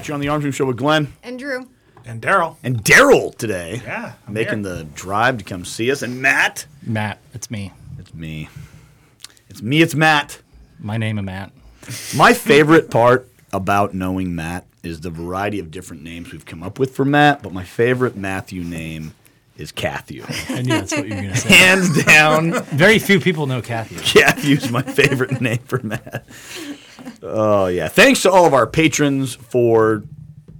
right, you're on the Arms Room Show with Glenn And Drew. And Daryl. and Daryl today. Yeah, I'm making here. the drive to come see us. And Matt, Matt, it's me. it's me. It's me. It's Matt. My name is Matt. My favorite part about knowing Matt is the variety of different names we've come up with for Matt. But my favorite Matthew name is Cathew. I knew that's what you were going to say. Hands down, Very few people know Kathy. Cathew's my favorite name for Matt. Oh yeah! Thanks to all of our patrons for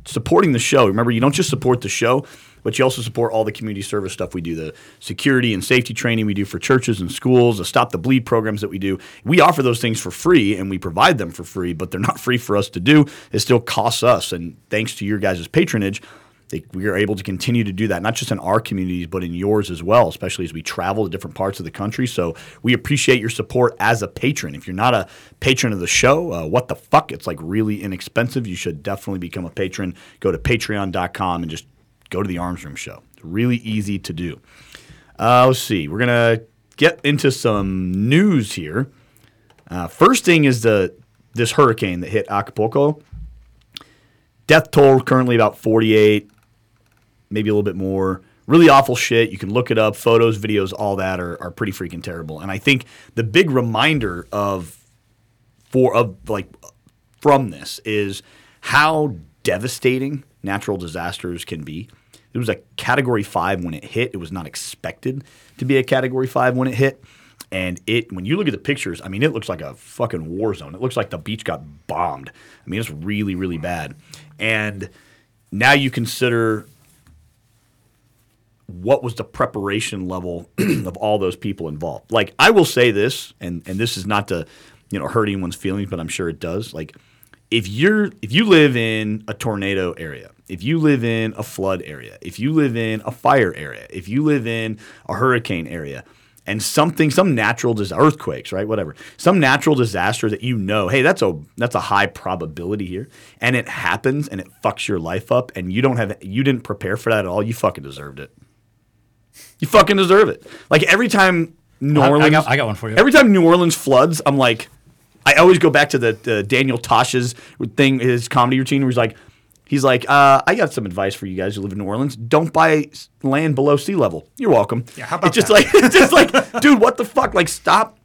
supporting the show. Remember, you don't just support the show, but you also support all the community service stuff we do, the security and safety training we do for churches and schools, the Stop the Bleed programs that we do. We offer those things for free and we provide them for free, but they're not free for us to do. It still costs us, and thanks to your guys' patronage. They- We are able to continue to do that, not just in our communities, but in yours as well, especially as we travel to different parts of the country. So we appreciate your support as a patron. If you're not a patron of the show, uh, what the fuck? It's like really inexpensive. You should definitely become a patron. Go to patreon.com and just go to the Arms Room Show. It's really easy to do. Uh, let's see. We're gonna get into some news here. Uh, first thing is the this hurricane that hit Acapulco. Death toll currently about 48, maybe a little bit more. Really awful shit. You can look it up. Photos, videos, all that are, are pretty freaking terrible. And I think the big reminder of for of like from this is how devastating natural disasters can be. It was a category five when it hit. It was not expected to be a category five when it hit. And it, when you look at the pictures, I mean, it looks like a fucking war zone. It looks like the beach got bombed. I mean, it's really, really bad. And now you consider what was the preparation level of all those people involved. Like, I will say this, and and this is not to, you know, hurt anyone's feelings, but I'm sure it does. Like, if you're if you live in a tornado area, if you live in a flood area, if you live in a fire area, if you live in a hurricane area, and something, some natural dis- earthquakes, right? Whatever, some natural disaster that you know, hey, that's a that's a high probability here, and it happens and it fucks your life up, and you don't have you didn't prepare for that at all. You fucking deserved it. You fucking deserve it. Like every time New I- I Orleans, got- I got one for you. Every time New Orleans floods, I'm like, I always go back to the, the Daniel Tosh's thing, his comedy routine, where he's like, he's like, uh, I got some advice for you guys who live in New Orleans. Don't buy land below sea level. You're welcome. Yeah, how about it's just that? like, it's just like, dude, what the fuck? Like, stop.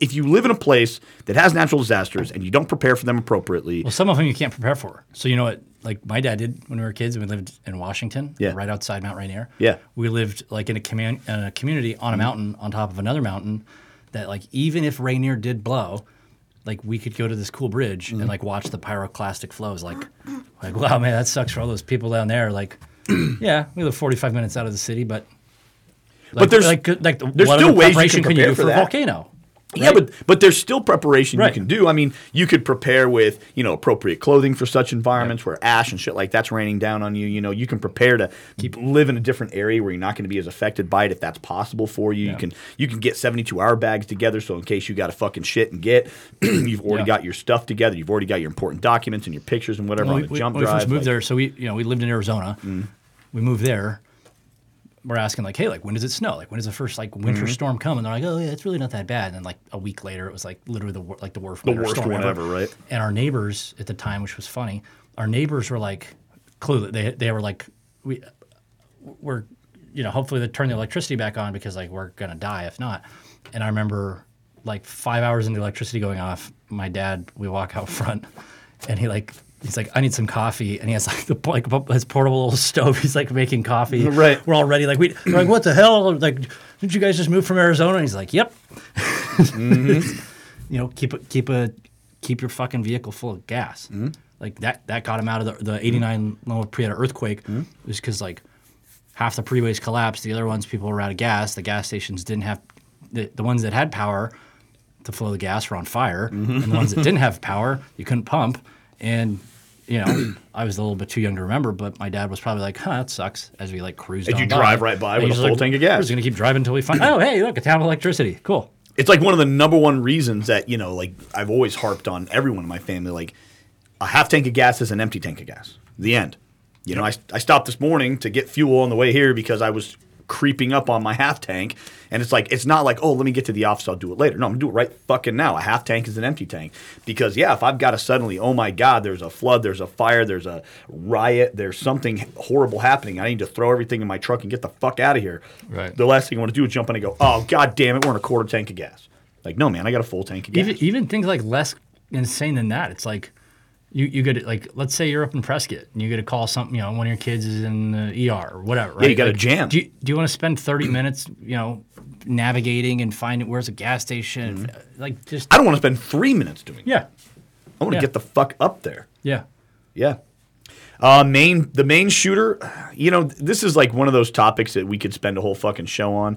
If you live in a place that has natural disasters and you don't prepare for them appropriately, Well, some of them you can't prepare for. So you know what? Like my dad did when we were kids. And we lived in Washington, Yeah. right outside Mount Rainier. Yeah. we lived like in a, commun- in a community on a mm-hmm. mountain on top of another mountain. That like even if Rainier did blow, like we could go to this cool bridge and mm-hmm. like watch the pyroclastic flows. Like, like wow, man, that sucks for all those people down there. Like, yeah, we live 45 minutes out of the city, but. Like, there's- like, like there's still ways you can prepare do for for a that. Volcano? Yeah, but but there's still preparation you can do. I mean, you could prepare with you know appropriate clothing for such environments where ash and shit like that's raining down on you. You know, you can prepare to keep live in a different area where you're not going to be as affected by it if that's possible for you. You can you can get 72 hour bags together so in case you got to fucking shit and get, you've already Yeah. got your stuff together. You've already got your important documents and your pictures and whatever When on we, the we- jump we drive. first moved like- there, so we you know we lived in Arizona. Mm. We moved there. We're asking like, hey, like when does it snow? Like when does the first like winter Mm-hmm. storm come? And they're like, oh yeah, it's really not that bad. And then like a week later, it was like literally the like the worst The winter worst storm one ever, right? And our neighbors at the time, which was funny, our neighbors were like clueless. They they were like, we we're you know hopefully they turn the electricity back on because like we're gonna die if not. And I remember like five hours into the electricity going off, my dad we walk out front, and he like. He's like, I need some coffee, and he has like the like his portable little stove. He's like making coffee. Right. We're all ready. Like we, we're like, what the hell? Like, did you guys just move from Arizona? And he's like, Yep. Mm-hmm. you know, keep a keep a keep your fucking vehicle full of gas. Mm-hmm. Like that that got him out of the, the 89 Loma Prieta earthquake Mm-hmm. was because like half the freeways collapsed. The other ones, people were out of gas. The gas stations didn't have the, the ones that had power to flow the gas were on fire, Mm-hmm. and the ones that didn't have power, you couldn't pump. And you know, I was a little bit too young to remember, but my dad was probably like, "Huh, that sucks." As we like cruised, As you on drive right by And with a full like, tank of gas. We're just gonna keep driving until we find. Oh, hey, look, a town of electricity. Cool. it's like one of the number one reasons that you know like i've always harped on everyone in my family like a half tank of gas is an empty tank of gas the end you know I, I stopped this morning to get fuel on the way here because i was creeping up on my half tank. And it's like, it's not like, oh, let me get to the office, I'll do it later. No, I'm gonna do it right fucking now. A half tank is an empty tank. Because, yeah, if I've got to suddenly, oh my God, there's a flood, there's a fire, there's a riot, there's something horrible happening, I need to throw everything in my truck and get the fuck out of here. Right. The last thing I want to do is jump in and go, oh, God damn it, we're in a quarter tank of gas. Like, no, man, I got a full tank of gas. Even even things like less insane than that. It's like you you get it like let's say you're up in Prescott and you get a call something you know one of your kids is in the ER or whatever. Right? you got a Like, jam. Do you, do you want to spend 30 minutes you know navigating and finding where's a gas station? Mm-hmm. Like just I don't want to spend three minutes doing it. yeah I want to Yeah. get the fuck up there. yeah. Yeah. Uh, main the main shooter, you know, this is like one of those topics that we could spend a whole fucking show on.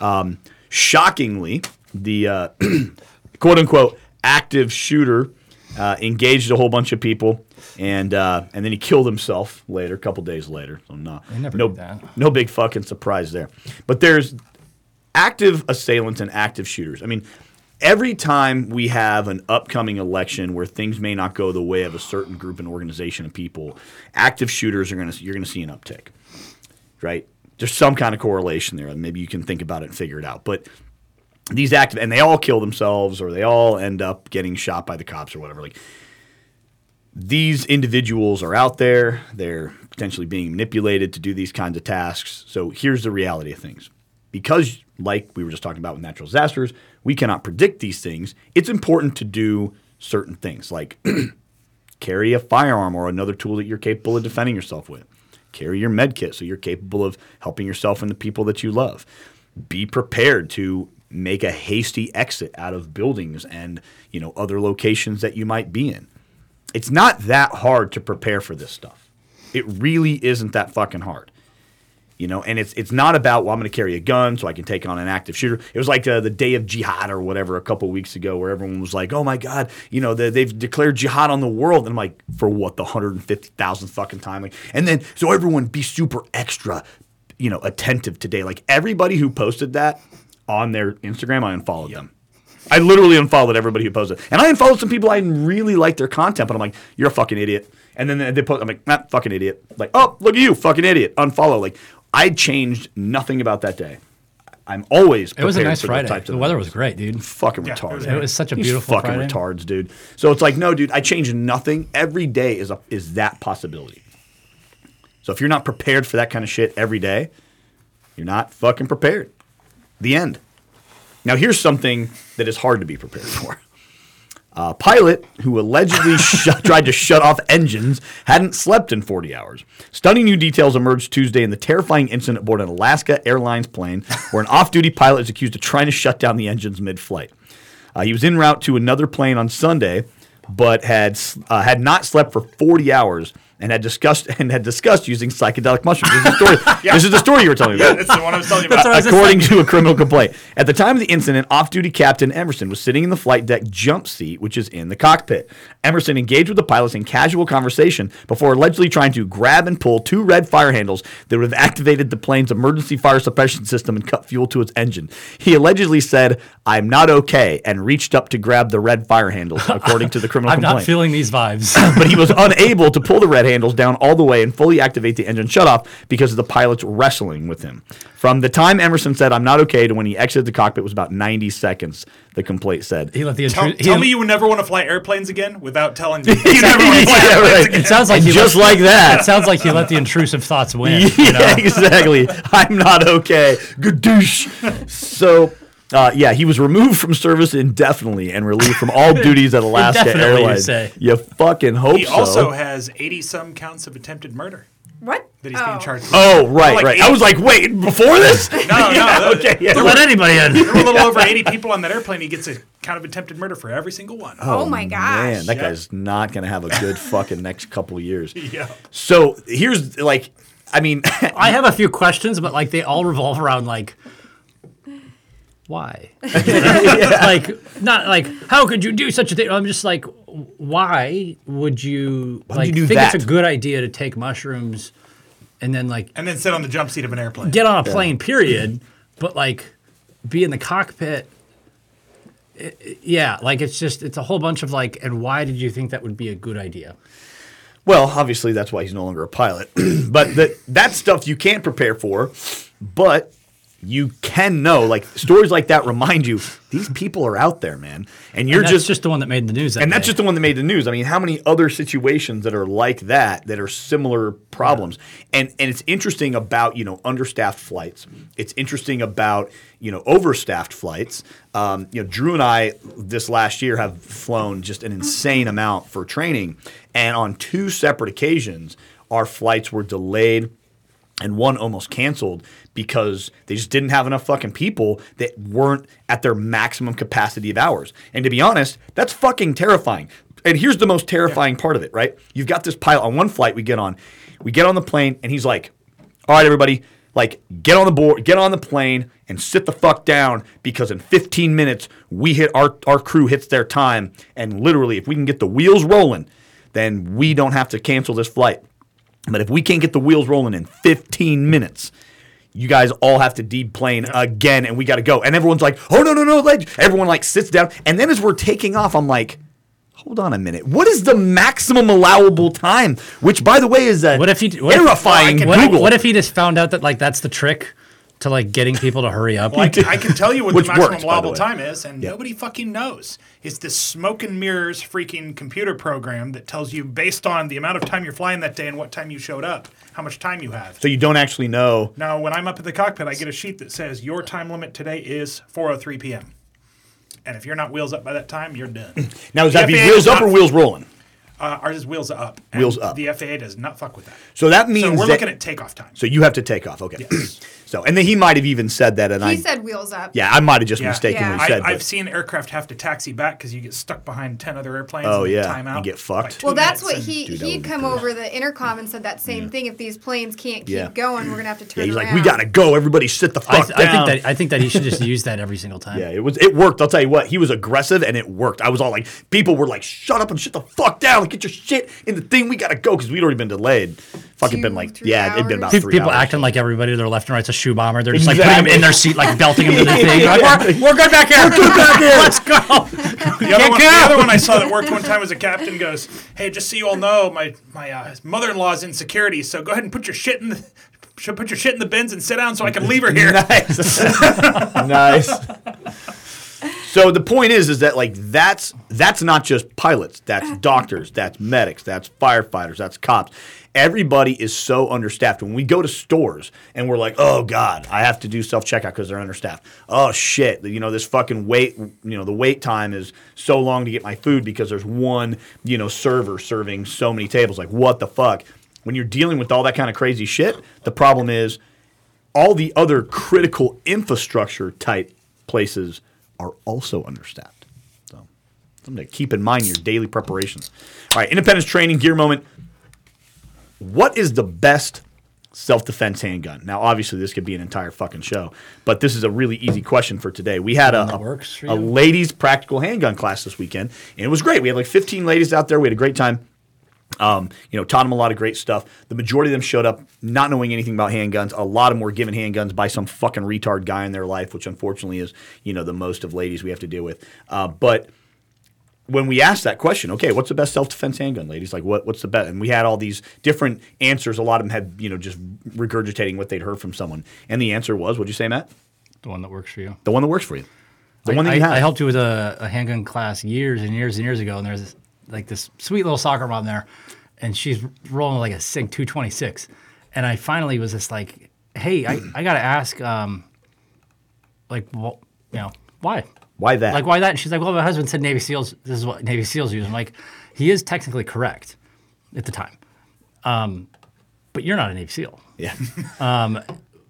Um, shockingly, the uh, quote unquote active shooter uh, engaged a whole bunch of people, and uh, and then he killed himself later, a couple days later. So no, no, no big fucking surprise there. But there's active assailants and active shooters. I mean, every time we have an upcoming election where things may not go the way of a certain group and organization of people, active shooters are going to you're going to see an uptick. Right? There's some kind of correlation there. Maybe you can think about it and figure it out. But these active and they all kill themselves or they all end up getting shot by the cops or whatever. Like these individuals are out there, they're potentially being manipulated to do these kinds of tasks. So here's the reality of things. Because, like we were just talking about with natural disasters, we cannot predict these things, it's important to do certain things like carry a firearm or another tool that you're capable of defending yourself with. Carry your med kit so you're capable of helping yourself and the people that you love. Be prepared to make a hasty exit out of buildings and you know other locations that you might be in it's not that hard to prepare for this stuff. It really isn't that fucking hard. You know, and it's it's not about well, I'm going to carry a gun so I can take on an active shooter. It was like uh, the day of jihad or whatever a couple weeks ago, where everyone was like, "Oh my god, you know, they, they've declared jihad on the world," and I'm like, "For what? The hundred and fifty thousandth fucking time?" Like, and then so everyone be super extra, you know, attentive today. Like everybody who posted that on their Instagram, I unfollowed them. I literally unfollowed everybody who posted, and I unfollowed some people I didn't really like their content, but I'm like, "You're a fucking idiot." And then they post, I'm like, "Nah, fucking idiot." Like, "Oh, look at you, fucking idiot." Unfollow. Like, I changed nothing about that day. I'm always. It was a prepared nice for those Friday. types of The weather was great, dude. fucking Yeah, it was It was such a These beautiful fucking Friday. retards, dude. So it's like, no, dude, I changed nothing. Every day is a is that possibility. So if you're not prepared for that kind of shit every day, you're not fucking prepared. The end. Now here's something that is hard to be prepared for. A pilot who allegedly shut, tried to shut off engines hadn't slept in 40 hours. Stunning new details emerged Tuesday in the terrifying incident aboard an Alaska Airlines plane where an off duty pilot is accused of trying to shut down the engines mid flight. Uh, he was en route to another plane on Sunday, but had uh, had not slept for 40 hours and had discussed and had discussed using psychedelic mushrooms. This is the story, this is the story you were telling me about. That's the one I was telling you about. what I was just According to a criminal complaint. At the time of the incident, off duty Captain Emerson was sitting in the flight deck jump seat, which is in the cockpit. Emerson engaged with the pilots in casual conversation before allegedly trying to grab and pull two red fire handles that would have activated the plane's emergency fire suppression system and cut fuel to its engine. He allegedly said, I'm not okay, and reached up to grab the red fire handles, according to the criminal complaint. I'm not feeling these vibes. but he was unable to pull the red handles down all the way and fully activate the engine shutoff because of the pilots wrestling with him. From the time Emerson said, I'm not okay, to when he exited the cockpit was about 90 seconds, the complaint said. he let the Tell, intrude. tell me you would never want to fly airplanes again without telling me. You never wanna fly Yeah, airplanes right. again. It sounds like he just let- like that. It sounds like he let the intrusive thoughts win. yeah, You know? exactly. I'm not okay. Gadoosh. So, uh, yeah, he was removed from service indefinitely and relieved from all duties at Alaska Indefinitely, you Airlines. You fucking hope He so. also has 80 some counts of attempted murder What? that he's being charged with. oh, right, Like right. eight- I was like, wait, before this? No, no. okay, yeah. Don't let anybody in. There were a little over 80 people on that airplane. He gets a count of attempted murder for every single one. Oh, my gosh. Man, that Yeah. guy's not going to have a good fucking next couple years. Yeah. So here's like, I mean, I have a few questions, but like they all revolve around like why? Like not like how could you do such a thing? I'm just like why would you would like you do think that? it's a good idea to take mushrooms and then like And then sit on the jump seat of an airplane. get on a plane period, but like be in the cockpit I- I- yeah, like it's just it's a whole bunch of like and why did you think that would be a good idea? Well, obviously that's why he's no longer a pilot. but that that stuff you can't prepare for, but you can know. Like stories like that remind you these people are out there, man, and you're And that's just just the one that made the news. That and that's just the one that made the news. I mean, how many other situations that are like that that are similar problems? And and it's interesting about you know understaffed flights. It's interesting about you know overstaffed flights. Um, you know, Drew and I this last year have flown just an insane amount for training, and on two separate occasions, our flights were delayed and one almost canceled because they just didn't have enough fucking people that weren't at their maximum capacity of hours. And to be honest, that's fucking terrifying. And here's the most terrifying part of it, right? You've got this pilot on one flight we get on. We get on the plane and he's like, "All right, everybody, like get on the board, get on the plane and sit the fuck down because in 15 minutes we hit our our crew hits their time and literally if we can get the wheels rolling, then we don't have to cancel this flight." But if we can't get the wheels rolling in 15 minutes, you guys all have to deplane again and we got to go. And everyone's like, oh, no, no, no. Like, everyone like sits down. And then as we're taking off, I'm like, hold on a minute. What is the maximum allowable time? Which, by the way, is a What if he? What terrifying if, what, Google. what if he just found out that like that's the trick to like getting people to hurry up? Well, I, can, I can tell you what the maximum works, by the allowable time is, and Yeah. nobody fucking knows. It's this smoke and mirrors freaking computer program that tells you based on the amount of time you're flying that day and what time you showed up, how much time you have. so you don't actually know. Now, when I'm up at the cockpit, I get a sheet that says your time limit today is 4:03 p.m. And if you're not wheels up by that time, you're done. Now, is The that be wheels up or wheels rolling? Uh, ours is wheels up. Wheels up. The FAA does not fuck with that. So that So means we're that- looking at takeoff time. So you have to take off. Okay. Yes. so, and then he might have even said that. And He I, said wheels up. yeah, I might have just Yeah. mistakenly Yeah. said I, I've seen aircraft have to taxi back because you get stuck behind ten other airplanes. Oh, and yeah, time out and get fucked. Well, that's what he Dude, he'd come brutal. over the intercom and said that same thing. If these planes can't keep Yeah. going, we're gonna have to Yeah, turn he's around. like, we got to go. Everybody sit the I, fuck I down. think that I think that he should just use that every single time. Yeah, it was. It worked. I'll tell you what. He was aggressive, and it worked. I was all like, people were like, "Shut up and shut the fuck down! Get your shit in the thing. We gotta go because we'd already been delayed. Fucking Two, been like, three yeah, it'd been about hours? Three People hours. acting like everybody to their left and right's a shoe bomber. They're just like putting them in their seat, like belting them to the thing. Like, we're, we're good back here. We're good back here. Let's go. The other, one, the other one I saw that worked one time was a captain goes, "Hey, just so you all know, my my uh, mother-in-law's in security, so go ahead and put your shit in the should put your shit in the bins and sit down so I can leave her here." nice, nice. So the point is, is that like that's that's not just pilots. That's uh-huh. doctors. That's medics. That's firefighters. That's cops. Everybody is so understaffed. When we go to stores and we're like, "Oh God, I have to do self checkout because they're understaffed." Oh shit, you know this fucking wait. You know the wait time is so long to get my food because there's one you know server serving so many tables. Like what the fuck? When you're dealing with all that kind of crazy shit, the problem is all the other critical infrastructure type places are also understaffed. So something to keep in mind in your daily preparations. All right, independence training gear moment. What is the best self defense handgun? Now, obviously, this could be an entire fucking show, but this is a really easy question for today. We had a, a, a ladies practical handgun class this weekend, and it was great. We had like 15 ladies out there. We had a great time. Um, you know, taught them a lot of great stuff. The majority of them showed up not knowing anything about handguns. A lot of them were given handguns by some fucking retard guy in their life, which unfortunately is, you know, the most of ladies we have to deal with. Uh, but when we asked that question, okay, what's the best self defense handgun, ladies? Like, what, what's the best? And we had all these different answers. A lot of them had, you know, just regurgitating what they'd heard from someone. And the answer was, what'd you say, Matt? The one that works for you. The one that works for you. The I, one that I, you have. I helped you with a, a handgun class years and years and years ago, and there's this, like this sweet little soccer mom there, and she's rolling like a Sig 226, and I finally was just like, hey, I, I gotta ask, um, like, well, you know, why? Why that? Like, why that? And she's like, well, my husband said Navy SEALs. This is what Navy SEALs use. I'm like, he is technically correct at the time, um, but you're not a Navy SEAL yeah.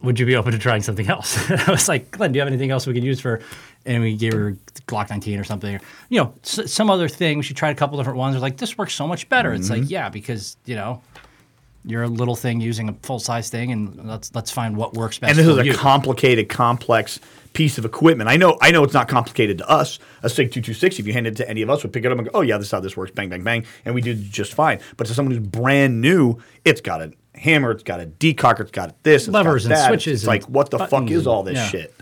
would you be open to trying something else? I was like, Glenn, do you have anything else we can use for? And we gave her Glock 19 or something, or, you know, s- some other thing. She tried a couple different ones. They're like, this works so much better. It's Mm-hmm. like, yeah, because you know, you're a little thing using a full size thing, and let's let's find what works best. and this is a you. complicated, complex piece of equipment. I know, I know, it's not complicated to us. A Sig two two six, if you hand it to any of us, would pick it up and go, "Oh yeah, this is how this works." Bang, bang, bang, and we do just fine. But to someone who's brand new, it's got a hammer, it's got a decocker, it's got this, it's Levers got and that. switches It's and like, what the fuck is all this yeah. shit?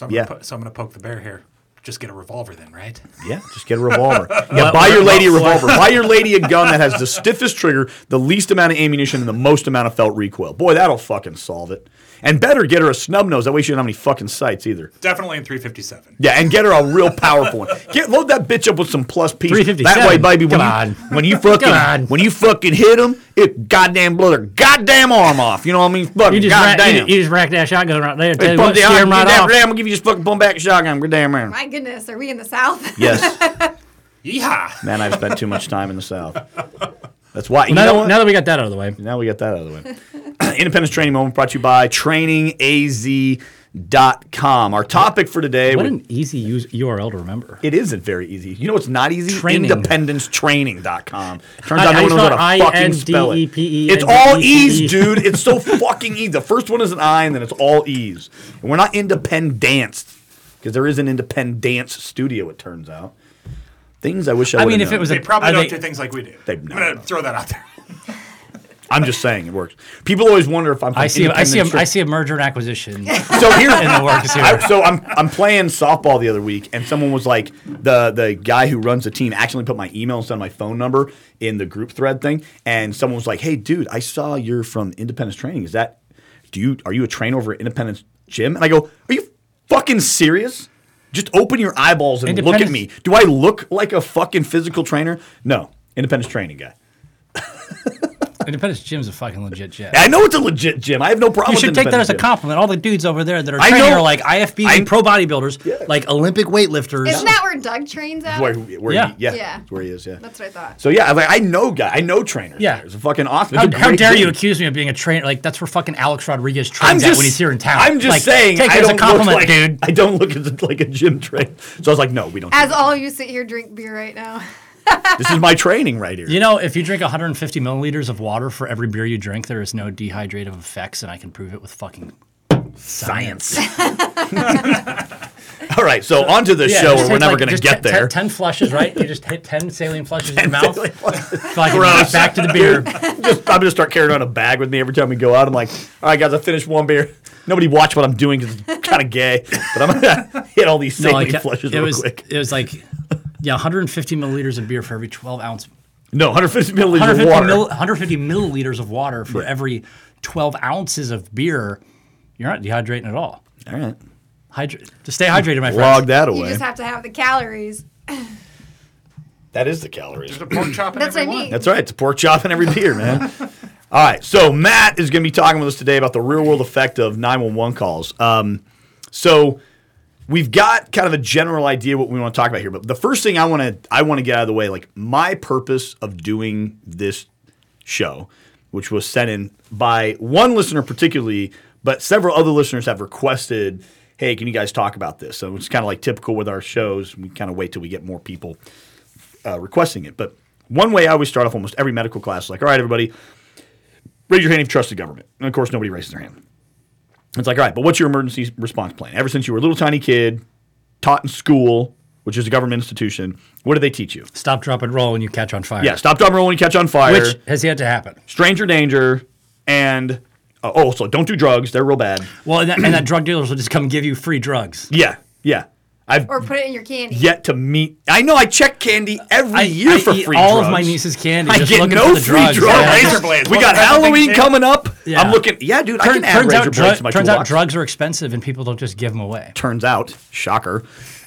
So I'm, Yeah. gonna po- so I'm gonna poke the bear here. Just get a revolver then, right? Yeah, just get a revolver. Yeah, buy your lady a revolver. Buy your lady a gun that has the stiffest trigger, the least amount of ammunition, and the most amount of felt recoil. Boy, that'll fucking solve it. And better get her a snub nose. That way she don't have any fucking sights either. Definitely in 357. Yeah, and get her a real powerful one. Get load that bitch up with some plus P's. 357. That way, baby, when Come you, on. when you fucking Come on. when you fucking hit him, it goddamn blow their goddamn arm off. You know what I mean? Fucking You just, rack, goddamn. you, you just rack that shotgun right there. Tell you pump what, the- steer 'em I'm right damn- off. damn, I'm gonna give you just fucking pump back shotgun. Good damn man. My goodness, are we in the South? Yes, Yeehaw! man, I've spent too much time in the south. That's why. You Now, know that, now that we got that out of the way, Now we got that out of the way. Independence Training Moment brought to you by trainingaz.com. Our topic for today, what we- an easy use, URL to remember. it isn't very easy. You know what's not easy? Training. Independencetraining.com. Turns I- out no I one knows how to spelled fucking spell it. It's all D-E-C-E. E's, dude. It's so fucking easy. The first one is an I, and then it's all E's. And we're not independence because there is an independence studio, it turns out. Things I wish I I would've mean, if it was They a, probably are don't they- do things like we do. They- I'm gonna no. throw that out there. I'm just saying it works. People always wonder if I'm. I see, a, I see, a, Independence I see a merger and acquisition. So here in the works here. I, so I'm I'm playing softball the other week, and someone was like, the the guy who runs the team actually put my email instead of my phone number in the group thread thing, and someone was like, "Hey, dude, I saw you're from Independence Training. Is that do you are you a trainer over at Independence Gym?" And I go, "Are you fucking serious?" Just open your eyeballs and look at me. Do I look like a fucking physical trainer? No, Independence Training guy. Independence Gym's a fucking legit gym. I know it's a legit gym. I have no problem. You with should take that as a compliment. All the dudes over there that are I training know. are like IFBB I- pro bodybuilders, like Olympic weightlifters. Isn't that where Doug trains at? Where, where Yeah. He, yeah, Yeah. that's where he is. Yeah. That's what I thought. So yeah, like I know guy, I know trainers. Yeah. there. it's a fucking awesome. How, a how great dare you accuse me of being a trainer? Like that's where fucking Alex Rodriguez trains just at when he's here in town. I'm just Like, saying. Take I it as a don't compliment, look like, dude. I don't look as, like a gym trainer. So I was like, no, we don't. As all you sit here drink beer right now. this is my training right here. You know, if you drink 150 milliliters of water for every beer you drink, there is no dehydrative effects, and I can prove it with fucking Science. All right, so on to the Yeah, show where we're never like, going to get 10 there. 10 flushes, right? You just hit 10 saline flushes in your mouth. Fucking Gross. back to the beer. Just, I'm going to start carrying on a bag with me every time we go out. I'm like, all right, guys, I finished one beer. Nobody watch what I'm doing because it's kind of gay, but I'm going to hit all these No, saline like, flushes it real was quick. it was like yeah, 150 milliliters of beer for every 12 ounce. No, 150 milliliters 150, of water. mil, 150 milliliters of water for every 12 ounces of beer. You're not dehydrating at all. all right, Hydrate. Just stay hydrated, my friend. log that You just have to have the calories. that is the calories. There's a pork chop in That's what I every mean. one. That's right. It's a pork chop in every beer, man. All right. So Matt is going to be talking with us today about the real world effect of 911 calls. Um, so we've got kind of a general idea what we want to talk about here, but the first thing I want to I want to get out of the way, like my purpose of doing this show, which was sent in by one listener particularly, but several other listeners have requested, "Hey, can you guys talk about this?" So it's kind of like typical with our shows. We kind of wait till we get more people uh, requesting it. But one way I always start off almost every medical class, like, all right, everybody, raise your hand if you trust the government. And of course, nobody raises their hand. It's like, all right, but what's your emergency response plan? Ever since you were a little tiny kid, taught in school, which is a government institution, what did they teach you? Stop, drop, and roll when you catch on fire. Yeah, stop, drop, and roll when you catch on fire, Which has yet to happen. stranger danger, and uh, oh, so don't do drugs. They're real bad. Well, and that, and that drug dealers will just come give you free drugs. Yeah, yeah. I've Or put it in your candy. yet to meet. I know I check candy every I, year I for eat free all drugs. of my niece's candy. I just get no for the free drugs. drugs. Yeah. Razor blades. We got that the big Halloween coming up. Yeah. I'm looking. Yeah, dude, I Turn- can add turns razor out, blades drug, to my turns out drugs are expensive and people don't just give them away. Turns out, shocker,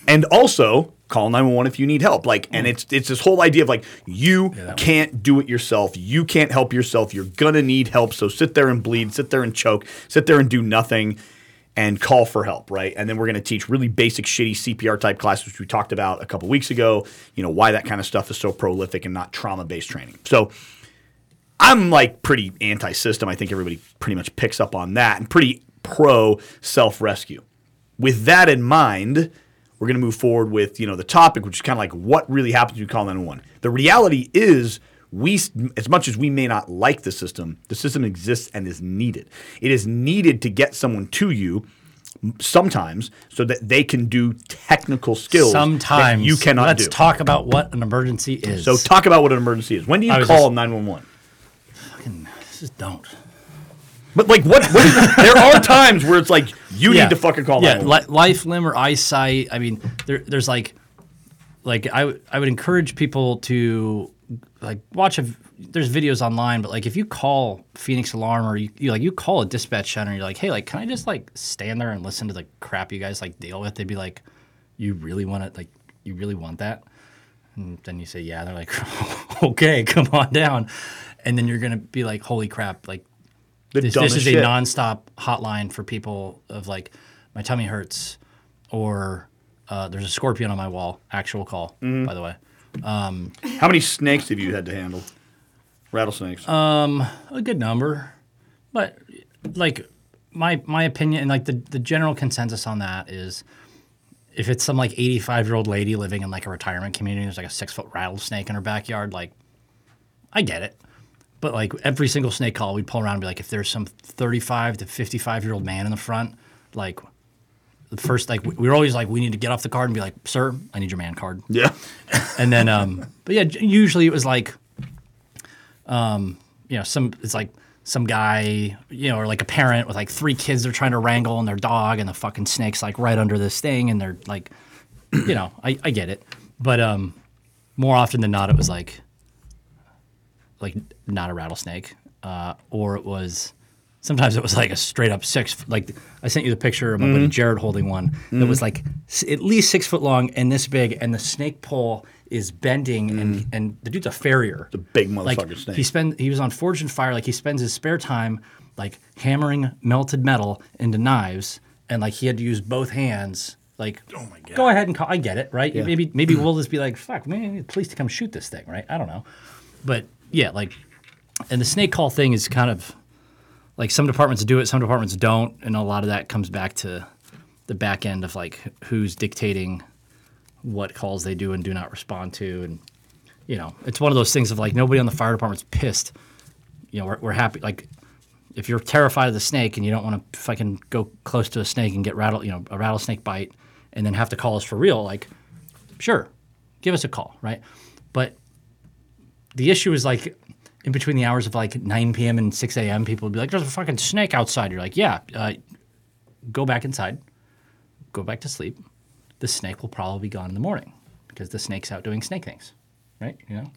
and also call 911 if you need help. Like, and mm. it's it's this whole idea of like you that can't do it yourself. You can't help yourself. You're gonna need help. So sit there and bleed. Sit there and choke. Sit there and do nothing. And call for help, right? And then we're going to teach really basic, shitty CPR type classes, which we talked about a couple weeks ago. You know why that kind of stuff is so prolific and not trauma based training. So I'm like pretty anti-system. I think everybody pretty much picks up on that and pretty pro self-rescue. With that in mind, we're going to move forward with, you know, the topic which is kind of like what really happens when you call 911. The reality is we as much as we may not like the system, the system exists and is needed. It is needed to get someone to you sometimes so that they can do technical skills that Sometimes you cannot Let's do. talk about what an emergency is. so talk about what an emergency is. When do you call just- 911? just don't. But like, what? what is, there are times where it's like You Yeah. need to fucking call yeah, 911. li- life, limb, or eyesight. I mean, there, there's like, like I, w- I would encourage people to like watch a. There's videos online, but like if you call Phoenix Alarm or you, you like you call a dispatch center, and you're like, hey, like can I just like stand there and listen to the crap you guys like deal with? They'd be like, you really want it? Like you really want that? And then you say, yeah. They're like, okay, come on down. And then you're gonna be like, holy crap, like this, this is shit. a nonstop hotline for people of like my tummy hurts or uh, there's a scorpion on my wall. Actual call, Mm-hmm. by the way. How many snakes have you had to handle? Rattlesnakes. Uh, A good number, but like my my opinion and like the the general consensus on that is. If it's some like 85 year old lady living in like a retirement community, there's like a six foot rattlesnake in her backyard, like I get it. But like every single snake call, we'd pull around and be like, if there's some 35 to 55 year old man in the front, like the first, like we we were always like, we need to get off the card and be like, sir, I need your man card. yeah. And then, um, but yeah, usually it was like, um, you know, some it's like some guy, you know, or like a parent with like three kids they're trying to wrangle and their dog, and the fucking snake's like right under this thing, and they're like, you know, I, I get it, but um, more often than not, it was like, like not a rattlesnake, uh, or it was. Sometimes it was like a straight up six. Like I sent you the picture of my buddy mm-hmm. Jared holding one that mm-hmm. was like s- at least six foot long and this big, and the snake pole is bending, and mm. and the dude's a farrier. The big like snake. he spend he was on Forged in Fire. Like he spends his spare time like hammering melted metal into knives, and like he had to use both hands. Like, Oh my God. go ahead and call. I get it, right? Maybe maybe we'll just be like, fuck, maybe need police to come shoot this thing, right? I don't know, but yeah, like, and the snake call thing is kind of like some departments do it, some departments don't, and a lot of that comes back to the back end of like who's dictating what calls they do and do not respond to, and you know, it's one of those things of like nobody on the fire department's pissed. You know, we're, we're happy. Like, if you're terrified of the snake and you don't want to fucking go close to a snake and get rattle, you know, a rattlesnake bite, and then have to call us for real, like, sure, give us a call, right? But the issue is like in between the hours of like 9 p.m. and 6 a.m., people would be like, "There's a fucking snake outside." You're like, "Yeah, uh, go back inside, go back to sleep. The snake will probably be gone in the morning because the snake's out doing snake things, right? You know,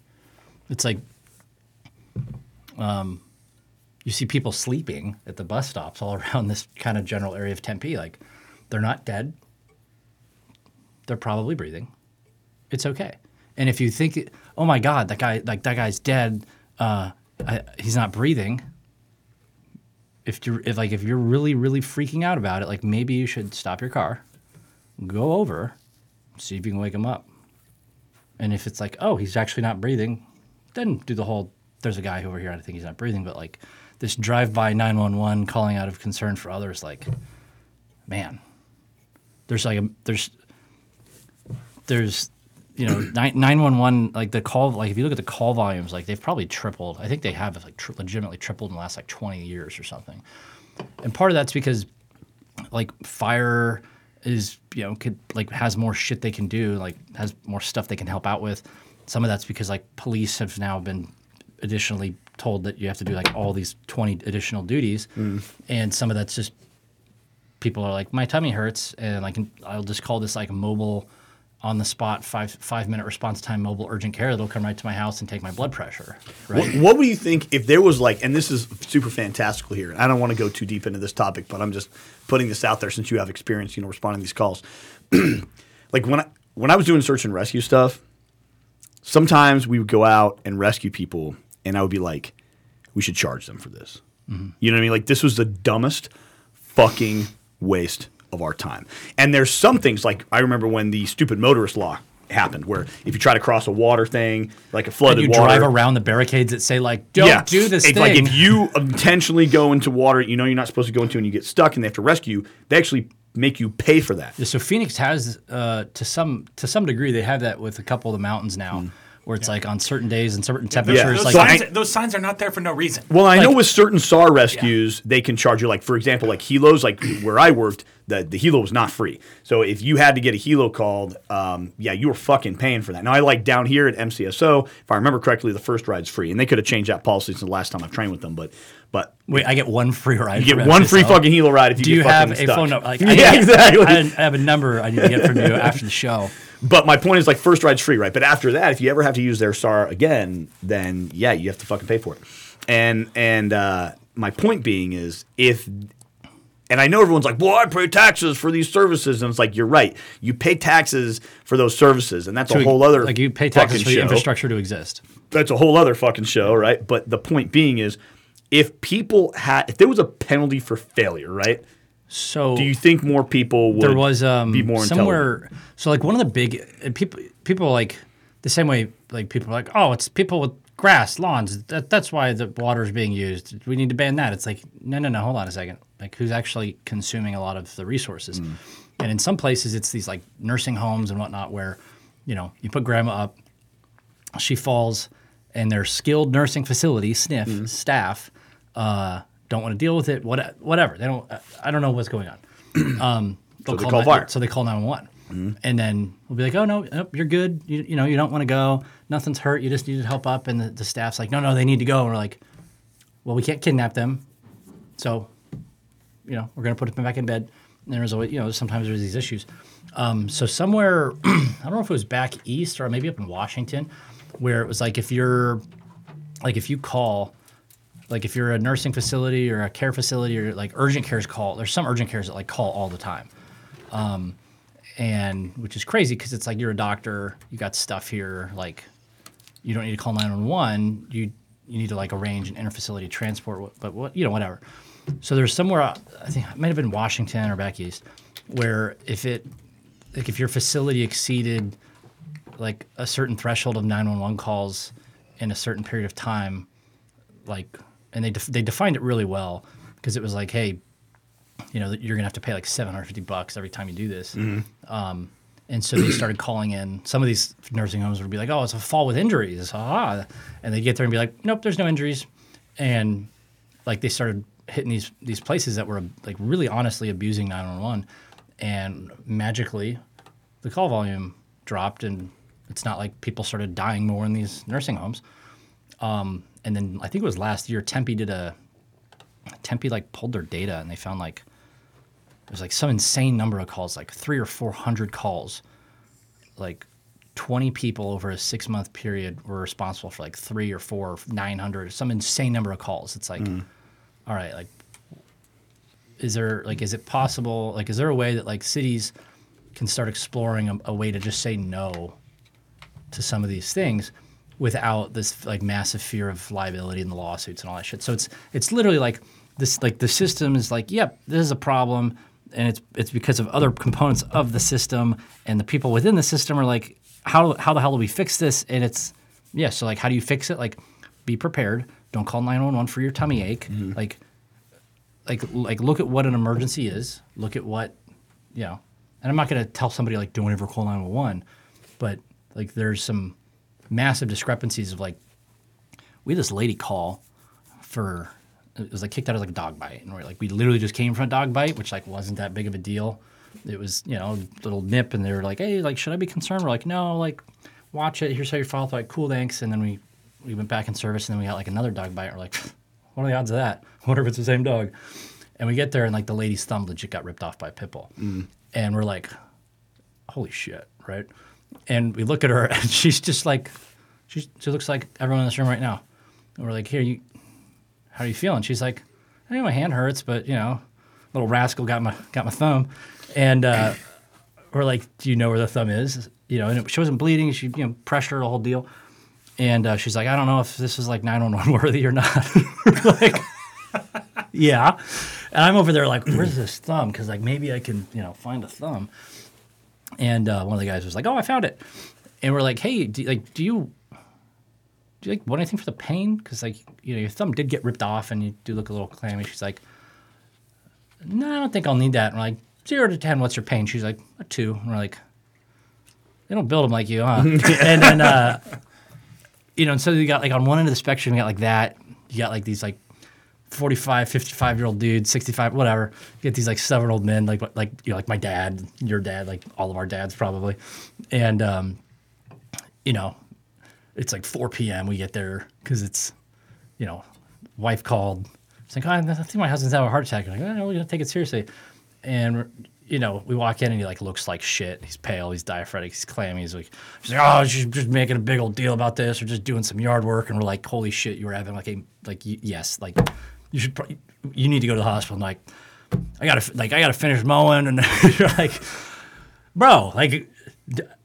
it's like, um, you see people sleeping at the bus stops all around this kind of general area of Tempe. Like, they're not dead. They're probably breathing. It's okay. And if you think, oh my God, that guy, like that guy's dead, uh, I, he's not breathing. If you're, if like, if you're really, really freaking out about it, like maybe you should stop your car, go over, see if you can wake him up. And if it's like, oh, he's actually not breathing, then do the whole. There's a guy over here. I think he's not breathing, but like this drive-by 911 calling out of concern for others, like, man, there's like a there's there's you know nine one one like the call like if you look at the call volumes like they've probably tripled. I think they have like tri- legitimately tripled in the last like twenty years or something. And part of that's because like fire is you know could like has more shit they can do like has more stuff they can help out with. Some of that's because like police have now been additionally told that you have to do like all these 20 additional duties mm. and some of that's just people are like, my tummy hurts, and can I'll just call this like mobile, on the spot five five minute response time mobile urgent care. that'll come right to my house and take my blood pressure. Right? What, what would you think if there was like, and this is super fantastical here. and I don't want to go too deep into this topic, but I'm just putting this out there since you have experience, you know, responding to these calls. like when I when I was doing search and rescue stuff, sometimes we would go out and rescue people, and I would be like, we should charge them for this. Mm-hmm. You know what I mean? Like this was the dumbest fucking waste of our time. And there's some things like I remember when the stupid motorist law happened, where if you try to cross a water thing, like a flooded And you water, drive around the barricades that say like, "Don't do this it's thing." like if you intentionally go into water you know you're not supposed to go into and you get stuck and they have to rescue you, they actually make you pay for that. Yeah, so Phoenix has, uh, to some to some degree, they have that with a couple of the mountains now, where it's like on certain days and certain Those, temperatures, those like So signs, I- those signs are not there for no reason. Well, I know with certain SAR rescues, they can charge you. Like for example, like helos, like where I worked, the the helo was not free. So if you had to get a helo called, um, yeah, you were fucking paying for that. Now I like down here at MCSO, if I remember correctly, the first ride's free, and they could have changed that policy since the last time I've trained with them. But but wait, I get one free ride. you get for one free fucking helo ride if you Do get you have fucking a stuck. phone number? Like, yeah, need- exactly. I, I have a number I need to get from you after the show. But my point is like first ride's free, right? But after that, if you ever have to use their SAR again, then yeah, you have to fucking pay for it. And and uh, my point being is if and I know everyone's like, well, I pay taxes for these services, and it's like you're right. You pay taxes for those services, and that's a whole other like you pay taxes for the show. infrastructure to exist. That's a whole other fucking show, right? But the point being is, if people had, if there was a penalty for failure, right? So Do you think more people would there was um be more somewhere so like one of the big people people like the same way like people are like oh it's people with grass lawns that, that's why the water is being used. We need to ban that. It's like no no no hold on a second. Like who's actually consuming a lot of the resources? Mm. and in some places it's these like nursing homes and whatnot where you know you put grandma up she falls and their skilled nursing facility sniff Mm-hmm. staff uh, don't want to deal with it what, whatever they don't i don't know what's going on. Um, they'll they call nine- fire. so they call 911 and then we'll be like oh no nope, you're good. You, you know you don't want to go. Nothing's hurt. You just need to help up. And the, the staff's like no no they need to go. And we're like well we can't kidnap them. So you know we're going to put them back in bed. And there's always you know sometimes there's these issues. Um, so somewhere i don't know if it was back east or maybe up in washington where it was like if you're like if you call like if you're a nursing facility or a care facility or like urgent cares call there's some urgent cares that like call all the time. Um, and which is crazy because it's like you're a doctor you got stuff here like you don't need to call 911 you you need to like arrange an interfacility transport but what you know whatever. So there's somewhere uh, i think it might have been washington or back east where if it like if your facility exceeded like a certain threshold of 911 calls in a certain period of time like and they def- they defined it really well because it was like hey you know, you're gonna have to pay like 750 bucks every time you do this. Um, and so they started calling in some of these nursing homes would be like oh it's a fall with injuries ah and they get there and be like nope there's no injuries. And like they started hitting these these places that were like really honestly abusing 911 and magically the call volume dropped and it's not like people started dying more in these nursing homes. Um, and then i think it was last year tempe did a tempe like pulled their data and they found like there's like some insane number of calls like three or four hundred calls. Like 20 people over a six month period were responsible for like three or four 900 some insane number of calls. It's like mm-hmm. all right like is there like is it possible like is there a way that like cities can start exploring a, a way to just say no to some of these things without this like massive fear of liability and the lawsuits and all that shit. So it's it's literally like this like the system is like, yep, this is a problem and it's it's because of other components of the system and the people within the system are like how how the hell do we fix this? And it's yeah, so like how do you fix it? Like be prepared. Don't call 911 for your tummy ache. Mm-hmm. Like like like look at what an emergency is. Look at what you know. And I'm not going to tell somebody like don't ever call 911, but like there's some massive discrepancies of like we had this lady call for it was like kicked out as like a dog bite and we're like we literally just came from a dog bite which like wasn't that big of a deal. It was you know a little nip and they were like hey like should i be concerned? We're like no like watch it. Here's how you follow like cool thanks. And then we we went back in service and then we got like another dog bite we're like what are the odds of that? I wonder if it's the same dog. And we get there and like the lady's thumb legit got ripped off by a pit bull. Mm. And we're like holy shit right and we look at her and she's just like she's, she looks like everyone in this room right now. And we're like here you how are you feeling? She's like I know my hand hurts but you know little rascal got my got my thumb. And uh, we're like do you know where the thumb is? You know and it, she wasn't bleeding she you know pressure the whole deal. And uh, she's like i don't know if this is like 911 worthy or not. Like yeah. And i'm over there like where's this thumb? Because like maybe i can you know find a thumb and uh, one of the guys was like, "Oh, I found it," and we're like, "Hey, do, like, do you do you like want anything for the pain? Because like, you know, your thumb did get ripped off, and you do look a little clammy." She's like, "No, I don't think I'll need that." And we're like, zero to ten, what's your pain?" She's like, "A two. And we're like, "They don't build them like you, huh?" and then uh, you know, and so you got like on one end of the spectrum, you got like that. You got like these like 45, 55 year old dudes, 65, whatever. You get these like seven old men, like like you know, like my dad, your dad, like all of our dads probably, and um, you know, it's like 4 p.m. We get there because it's, you know, wife called. It's like, oh, I think my husband's having a heart attack. I'm like, oh, we're gonna take it seriously, and you know, we walk in and he like looks like shit. He's pale, he's diaphoretic, he's clammy. He's like, she's like, oh, she's just making a big old deal about this, or just doing some yard work. And we're like, holy shit, you were having like a like, yes, like, you should, you need to go to the hospital. Like, I gotta like, I gotta finish mowing, and you're like, bro, like,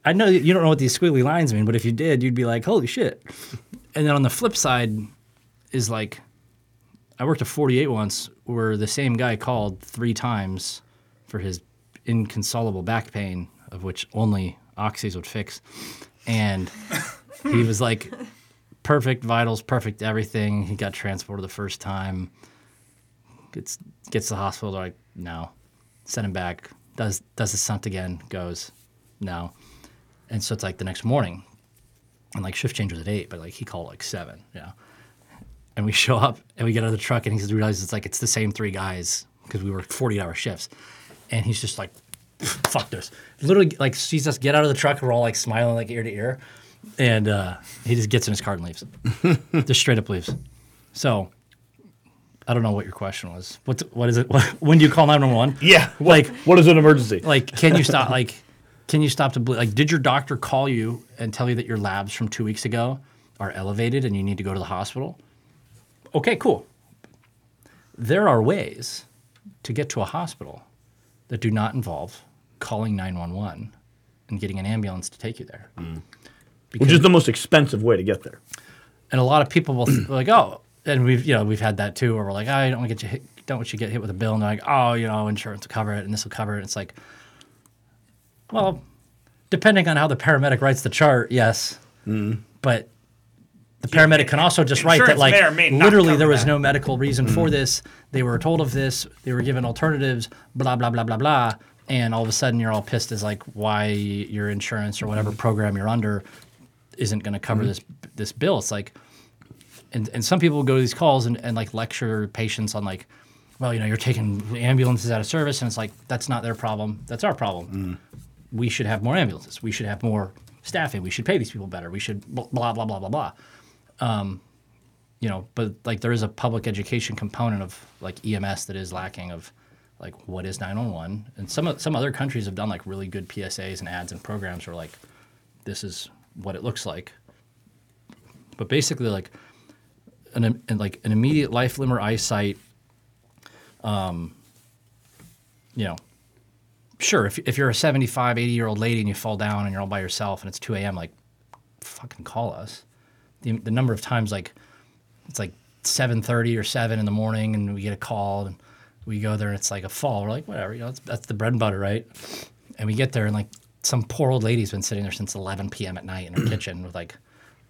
I know you don't know what these squiggly lines mean, but if you did, you'd be like, holy shit. And then on the flip side is like, I worked a 48 once where the same guy called three times for his inconsolable back pain, of which only oxys would fix. And he was like, perfect vitals, perfect everything. He got transported the first time. Gets gets to the hospital. They're like, no, send him back. Does does the stunt again? Goes, no. And so it's like the next morning, and like shift change was at eight, but like he called like seven. Yeah and we show up and we get out of the truck and he realizes it's like it's the same three guys because we work 40 hour shifts and he's just like fuck this literally like sees us get out of the truck we're all like smiling like ear to ear and uh, he just gets in his car and leaves. Just straight up leaves. So i don't know what your question was. What what is it? What, when do you call 911 Yeah. like What is an emergency? like can you stop like can you stop to ble- like did your doctor call you and tell you that your labs from two weeks ago are elevated and you need to go to the hospital? Okay cool. There are ways to get to a hospital that do not involve calling 911 and getting an ambulance to take you there Which is the most expensive way to get there. and a lot of people will th- like, oh, and we've you know we've had that too, where we're like, oh, I don't want to get you hit, don't want you to get hit with a bill, and they're like, oh, you know, insurance will cover it, and this will cover it. It's like, well, depending on how the paramedic writes the chart, yes, mm-hmm. but the paramedic can also just write that like may or may not literally there was that. no medical reason for mm-hmm. this. They were told of this. They were given alternatives. Blah blah blah blah blah. And all of a sudden you're all pissed as like why your insurance or whatever mm-hmm. program you're under isn't going to cover this this bill. It's like, and and some people go to these calls and, and like lecture patients on like, well, you know, you're taking ambulances out of service, and it's like that's not their problem. That's our problem. We should have more ambulances. We should have more staffing. We should pay these people better. We should blah blah blah blah blah blah. Um, you know, but like there is a public education component of like EMS that is lacking of like what is 911 and some some other countries have done like really good PSAs and ads and programs where like this is what it looks like. But basically like an, like an immediate life limb or eyesight um you know sure if, if you're a 75 80 year old lady and you fall down and you're all by yourself and it's 2 a.m like fucking call us. The, the number of times like it's like 7.30 or 7 in the morning and we get a call and we go there and it's like a fall. We're like whatever you know that's, that's the bread and butter right? And we get there and like some poor old lady's been sitting there since 11 p.m at night in her kitchen with like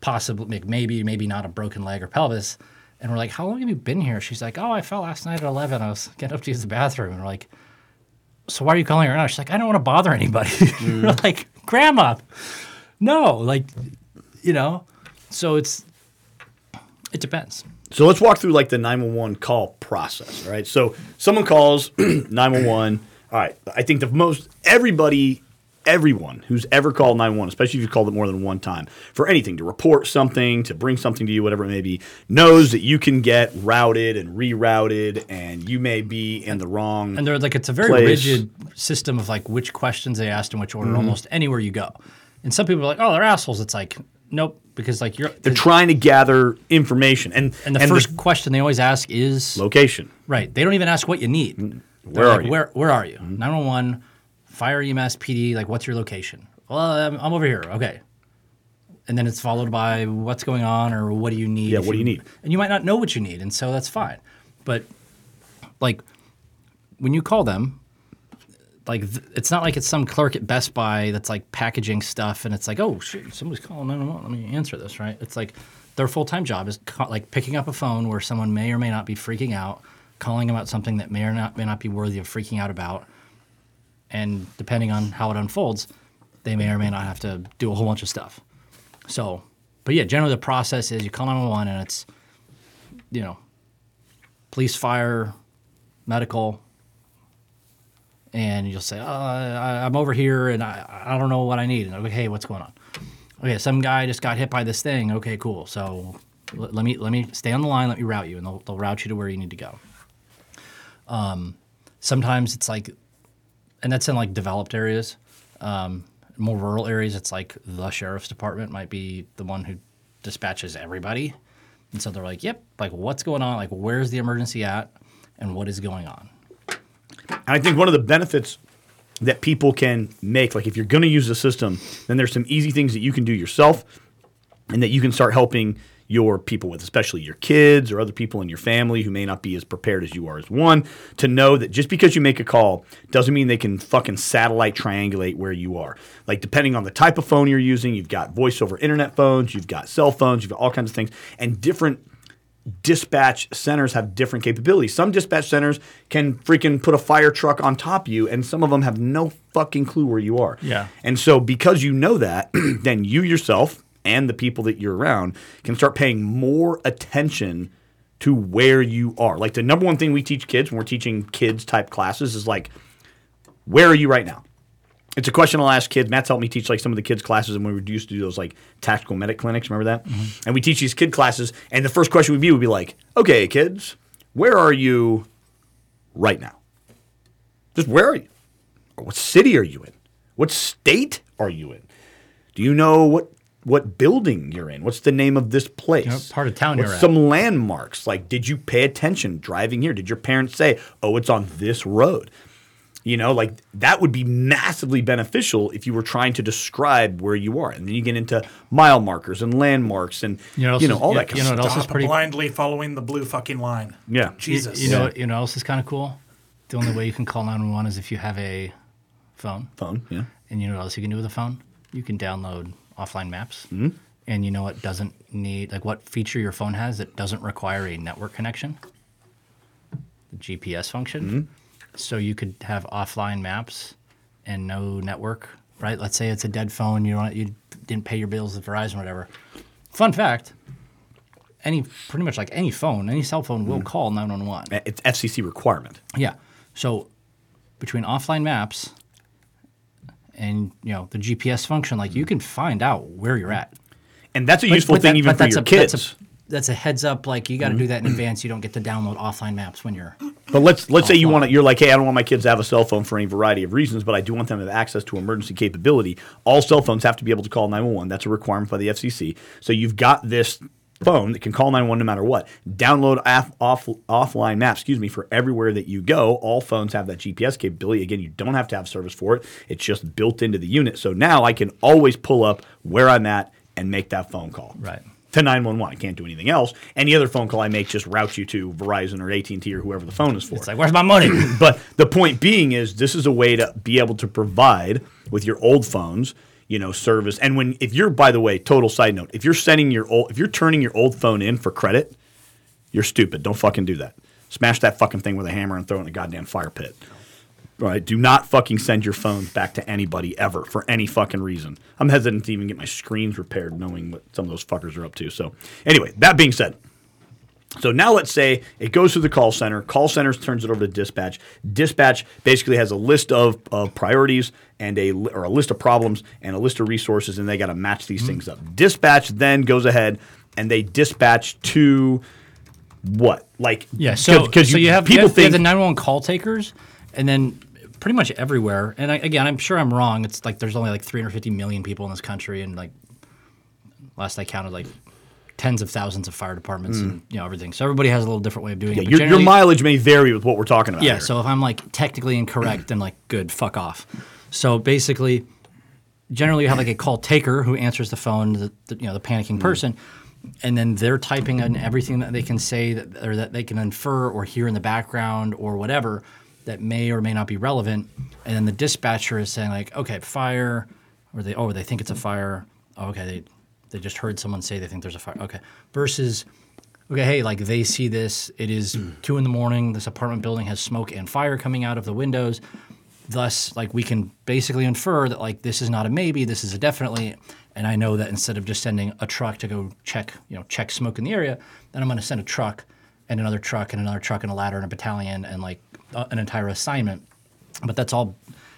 possibly like, maybe maybe not a broken leg or pelvis. And we're like how long have you been here? She's like oh i fell last night at 11 i was getting up to use the bathroom. And we're like so why are you calling her now she's like i don't want to bother anybody. Mm-hmm. We're like grandma no like you know? So it's it depends. So let's walk through like the 911 call process, right? So someone calls 911. All right, I think the most everybody everyone who's ever called 911, especially if you've called it more than one time, for anything to report something, to bring something to you, whatever it may be, knows that you can get routed and rerouted and you may be in the wrong And they're like it's a very place. rigid system of like which questions they asked in which order almost anywhere you go. And some people are like, oh, they're assholes. It's like nope, because like you're they're trying to gather information and and the first question they always ask is location. right. They don't even ask what you need. They're Mm, Where are like, you? Where where are you? Nine one one, fire EMS, PD. Like what's your location? Well, I'm, I'm over here. Okay. And then it's followed by what's going on or what do you need? Yeah, what do you need? And you might not know what you need, and so that's fine. But like when you call them, like th- it's not like it's some clerk at Best Buy that's like packaging stuff, and it's like, oh shit, somebody's calling 911. Let me answer this, right? It's like their full time job is ca- like picking up a phone where someone may or may not be freaking out, calling about something that may or not may not be worthy of freaking out about, and depending on how it unfolds, they may or may not have to do a whole bunch of stuff. So but yeah, generally the process is you call 911 and it's, you know, police, fire, medical, and you'll say, oh, I, I'm over here and I, I don't know what I need. And like, hey, what's going on? Okay, some guy just got hit by this thing. Okay, cool. So l- let me let me stay on the line. Let me route you, and they'll, they'll route you to where you need to go. Um, sometimes it's like, and that's in like developed areas. Um, more rural areas, it's like the sheriff's department might be the one who dispatches everybody, and so they're like, "Yep, like what's going on? Like where's the emergency at, and what is going on?" And I think one of the benefits that people can make, like if you're going to use the system, then there's some easy things that you can do yourself and that you can start helping your people with, especially your kids or other people in your family who may not be as prepared as you are as one, to know that just because you make a call doesn't mean they can fucking satellite triangulate where you are. Like depending on the type of phone you're using, you've got voice over internet phones, you've got cell phones, you've got all kinds of things, and different dispatch centers have different capabilities. Some dispatch centers can freaking put a fire truck on top of you, and some of them have no fucking clue where you are. Yeah. And so, because you know that, then you yourself and the people that you're around can start paying more attention to where you are. Like the number one thing we teach kids when we're teaching kids type classes is like, where are you right now? It's a question I'll ask kids. Matt's helped me teach like some of the kids classes, and we would used to do those like tactical medic clinics. Remember that? Mm-hmm. And we teach these kid classes, and the first question would be would be like, "Okay, kids, where are you right now? Just where are you? Or what city are you in? What state are you in? Do you know what what building you're in? What's the name of this place? You know, part of town What's you're at. some landmarks? Like, did you pay attention driving here? Did your parents say, "Oh, it's on this road"? You know, like that would be massively beneficial if you were trying to describe where you are, and then you get into mile markers and landmarks and You know, you know also- all you- that kind you know of what stuff. else is Stop pretty- blindly following the blue fucking line. Yeah, Jesus. You know, you know, what else is kind of cool. The only way you can call 911 is if you have a phone. phone. Yeah, And you know what else you can do with a phone? You can download offline maps. Mm-hmm. And you know what doesn't need, like what feature your phone has that doesn't require a network connection? The GPS function. Mm-hmm. So you could have offline maps and no network, right? Let's say it's a dead phone, you don't, you didn't pay your bills at Verizon or whatever. Fun fact, any pretty much like any phone, any cell phone will call 911. it's FCC requirement. Yeah. So between offline maps and you know the GPS function, like you mm. can find out where you're at. And that's a But- useful but thing that- even for your a, kids. That's a, that's a heads up. Like you got to do mm-hmm. that in advance. You don't get to download offline maps when you're. But let's let's say you want to. You're like, hey, I don't want my kids to have a cell phone for any variety of reasons, but I do want them to have access to emergency capability. All cell phones have to be able to call 911. That's a requirement by the FCC. So you've got this phone that can call 911 no matter what. Download off, off offline maps. Excuse me for everywhere that you go. All phones have that GPS capability. Again, you don't have to have service for it. It's just built into the unit. So now I can always pull up where I'm at and make that phone call Right. to 911. I can't do anything else. Any other phone call I make just routes you to Verizon or AT&T or whoever the phone is for. It's like, where's my money? but the point being is this is a way to be able to provide with your old phones, you know, service. And when if you're by the way, total side note, if you're sending your old if you're turning your old phone in for credit, you're stupid. Don't fucking do that. Smash that fucking thing with a hammer and throw it in a goddamn fire pit. Right? Do not fucking send your phone back to anybody ever for any fucking reason. I'm hesitant to even get my screens repaired knowing what some of those fuckers are up to. So, anyway, that being said, so now let's say it goes to the call center. Call center turns it over to dispatch. Dispatch basically has a list of, of priorities and a or a list of problems and a list of resources, and they got to match these things up. Dispatch then goes ahead and they dispatch to what? Like Yeah. So, because so you, have people you have, you have think the 911 call takers, and then pretty much everywhere. And I, again, I'm sure I'm wrong. It's like there's only like 350 million people in this country, and like last I counted, like tens of thousands of fire departments hmm. and you know everything. So everybody has a little different way of doing yeah, it. your, your mileage may vary with what we're talking about. Yeah. here. So if I'm like technically incorrect, then like good, fuck off. So basically, generally you have like a call taker who answers the phone, the, the you know the panicking mm-hmm. person, and then they're typing in everything that they can say that or that they can infer or hear in the background or whatever that may or may not be relevant. And then the dispatcher is saying like, okay, fire, or they oh they think it's a mm-hmm. fire. Oh, okay, they they just heard someone say they think there's a fire. Okay, versus okay, hey, like they see this. It is mm. two in the morning. This apartment building has smoke and fire coming out of the windows. Thus, like we can basically infer that like this is not a maybe, this is a definitely. And I know that instead of just sending a truck to go check, you know, check smoke in the area, then I'm going to send a truck and another truck and another truck and a ladder and a battalion and like uh, an entire assignment. But that's all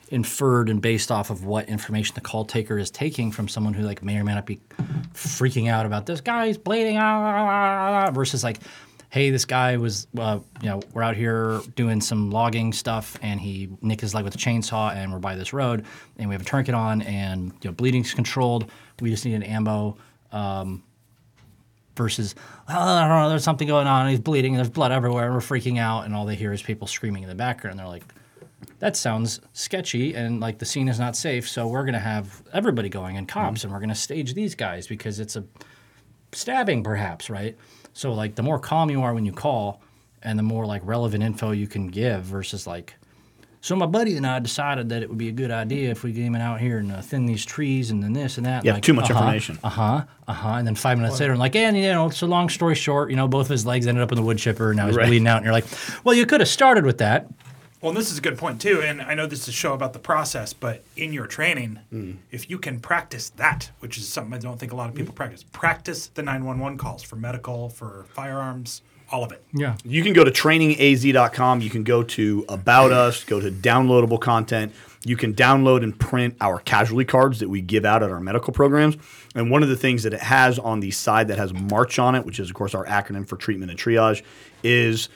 inferred and based off of what information the call taker is taking from someone who like may or may not be freaking out about this guy's bleeding ah, ah, ah, ah," versus like hey this guy was uh, you know we're out here doing some logging stuff and he nicked his leg with a chainsaw and we're by this road and we have a tourniquet on and you know bleeding's controlled. We just need an ambo um, versus oh, I don't know, there's something going on he's bleeding there's blood everywhere and we're freaking out and all they hear is people screaming in the background. They're like that sounds sketchy and like the scene is not safe so we're going to have everybody going and cops and we're going to stage these guys because it's a stabbing perhaps right so like the more calm you are when you call and the more like relevant info you can give versus like so my buddy and I decided that it would be a good idea if we came out here and uh, thin these trees and then this and that. Yeah, like, too much uh-huh, information. Uh huh. Uh huh. And then five minutes later, I'm like, and you know, it's a long story short, you know, both of his legs ended up in the wood chipper, and now he's Right. bleeding out. And you're like, well, you could have started with that. Well, and this is a good point too, and I know this is a show about the process, but in your training, Mm. if you can practice that, which is something I don't think a lot of people practice, practice the 911 calls for medical, for firearms, all of it. Yeah. You can go to trainingaz.com. You can go to About Us, go to downloadable content. You can download and print our casualty cards that we give out at our medical programs. And one of the things that it has on the side that has March on it, which is, of course, our acronym for treatment and triage, is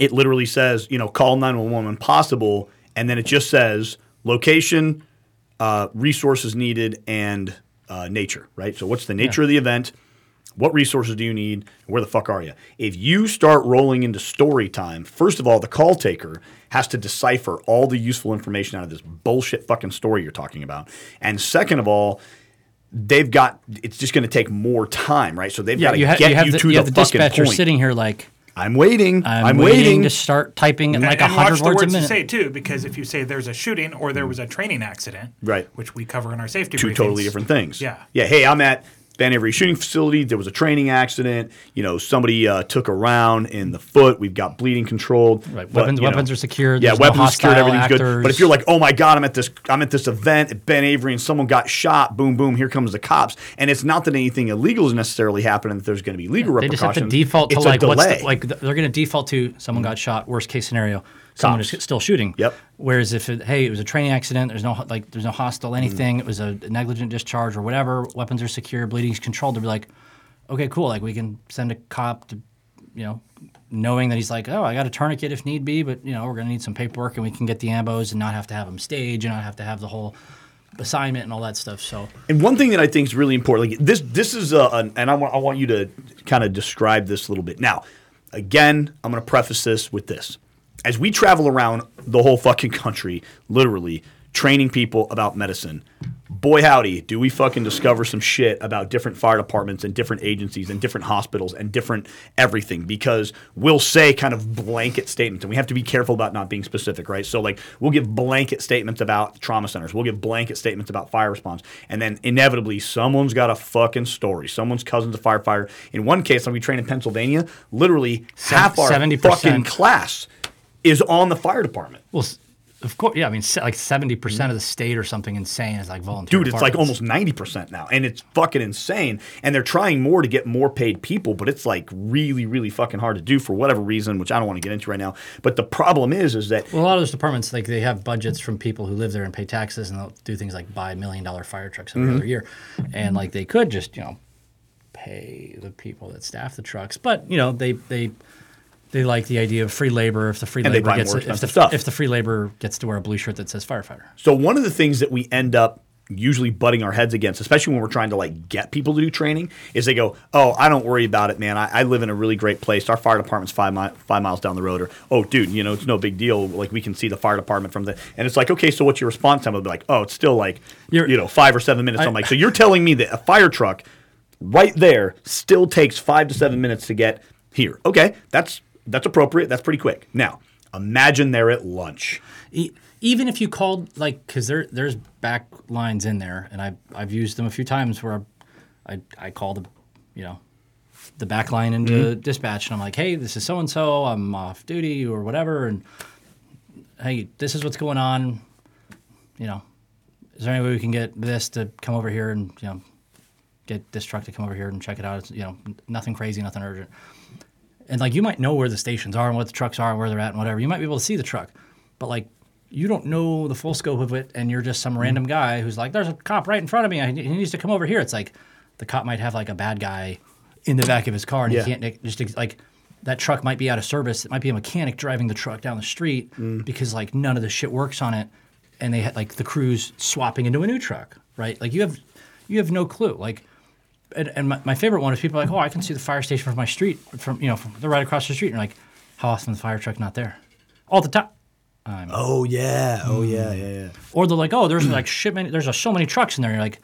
it literally says, you know, call 911 when possible. And then it just says location, uh, resources needed, and uh, nature, right? So, what's the nature of the event? What resources do you need? Where the fuck are you? If you start rolling into story time, first of all, the call taker has to decipher all the useful information out of this bullshit fucking story you're talking about. And second of all, they've got it's just going to take more time, right? So they've got to you, ha- get you have you the, to you the, have the dispatcher point. sitting here like, I'm waiting. I'm, I'm, waiting. waiting to start typing in like a hundred the words a words you say too, because if you say there's a shooting or there mm. was a training accident, Right. which we cover in our safety two briefings, totally different things. Yeah. Yeah. Hey, I'm at Ben Avery Shooting Facility. There was a training accident. You know, somebody uh, took a round in the foot. We've got bleeding controlled. Right. But, Weapons- you know, weapons are secured. Yeah, There's no weapons are secured. Everything's good. But if you're like, oh my god, I'm at this, I'm at this event at Ben Avery, and someone got shot. Boom, boom. Here comes the cops. And it's not that anything illegal is necessarily happening. That there's going to be legal They just have to default to it's like what's the, like they're going to default to someone got shot. Worst case scenario, someone is still shooting. Yep. Whereas if it, hey, it was a training accident, there's no like there's no hostile anything. It was a negligent discharge or whatever. Weapons are secure, bleeding's controlled. They'll be like, okay, cool. Like we can send a cop to, you know, knowing that he's like, oh, I got a tourniquet if need be, but you know, we're going to need some paperwork and we can get the ambos and not have to have them stage and not have to have the whole assignment and all that stuff. So And one thing that I think is really important, like this, this is a, an, and I want, I want you to kind of describe this a little bit. Now, again, I'm going to preface this with this: as we travel around the whole fucking country, literally training people about medicine, boy howdy, do we fucking discover some shit about different fire departments and different agencies and different hospitals and different everything because we'll say kind of blanket statements and we have to be careful about not being specific, right? So like we'll give blanket statements about trauma centers, we'll give blanket statements about fire response, and then inevitably someone's got a fucking story. Someone's cousin's a firefighter. In one case, like we train in Pennsylvania, literally half our 70%. fucking class is on the fire department. Well, of course, yeah. I mean, like seventy percent of the state or something insane is like volunteer. Dude, it's like almost 90% now. And it's fucking insane. And they're trying more to get more paid people, but it's like really, really fucking hard to do for whatever reason, which I don't want to get into right now. But the problem is, is that Well, a lot of those departments, like they have budgets from people who live there and pay taxes, and they'll do things like buy million dollar fire trucks every Mm-hmm. other year, and like they could just you know pay the people that staff the trucks, but you know they they they like the idea of free labor if the free And labor gets if the, stuff. if the free labor gets to wear a blue shirt that says firefighter. So one of the things that we end up usually butting our heads against, especially when we're trying to like get people to do training, is they go, "Oh, I don't worry about it, man. I, I live in a really great place. Our fire department's five mi- five miles down the road." Or, "Oh, dude, you know it's no big deal. Like we can see the fire department from the." And it's like, okay, so what's your response time? I'll be like, "Oh, it's still like You're- you know five or seven minutes." I- am like, so you're telling me that a fire truck right there still takes five to seven minutes to get here? Okay, that's that's appropriate. That's pretty quick. Now, imagine they're at lunch. Even if you called like because there there's back lines in there and I've, I've used them a few times where I, I call the you know the back line into mm-hmm. dispatch and I'm like hey this is so and so I'm off duty or whatever and hey, this is what's going on. You know, is there any way we can get this to come over here and you know get this truck to come over here and check it out? It's, you know, nothing crazy, nothing urgent. And like you might know where the stations are and what the trucks are and where they're at and whatever. You might be able to see the truck, but like you don't know the full scope of it, and you're just some mm-hmm. random guy who's like, "There's a cop right in front of me. He needs to come over here." It's like the cop might have like a bad guy in the back of his car, and Yeah. he can't just like that truck might be out of service. It might be a mechanic driving the truck down the street mm. because like none of the shit works on it, and they had like the crews swapping into a new truck, right? Like you have you have no clue, like. And, and my, my favorite one is people are like, oh, I can see the fire station from my street, from you know, from they're right across the street. And you're like, how often is the fire truck not there? All the time. Oh yeah. Oh yeah. Yeah. Yeah. Or they're like, oh, there's like shit many, there's uh, so many trucks in there. And You're like,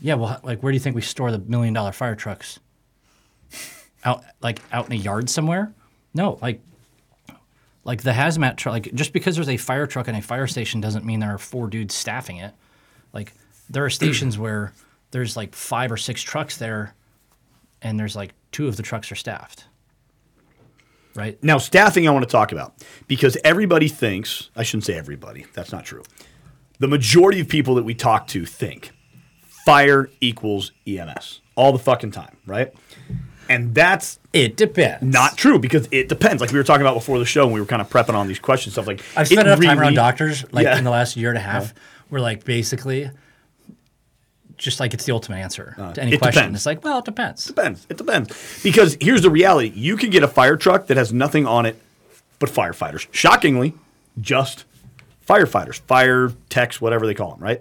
yeah, well, like where do you think we store the million dollar fire trucks? Out like out in a yard somewhere? No, like like the hazmat truck. Like just because there's a fire truck and a fire station doesn't mean there are four dudes staffing it. Like there are stations where there's like five or six trucks there, and there's like two of the trucks are staffed. Right? Now, staffing, I want to talk about because everybody thinks, I shouldn't say everybody, that's not true. The majority of people that we talk to think fire equals EMS all the fucking time, right? And that's It depends. not true because it depends. Like we were talking about before the show, and we were kind of prepping on these questions, stuff like I've spent enough time around doctors, like Yeah. in the last year and a half, where like basically, just like it's the ultimate answer to any Uh, it question. depends. It's like, well, it depends. depends. It depends. Because here's the reality: you can get a fire truck that has nothing on it but firefighters. Shockingly, just firefighters, fire techs, whatever they call them, right?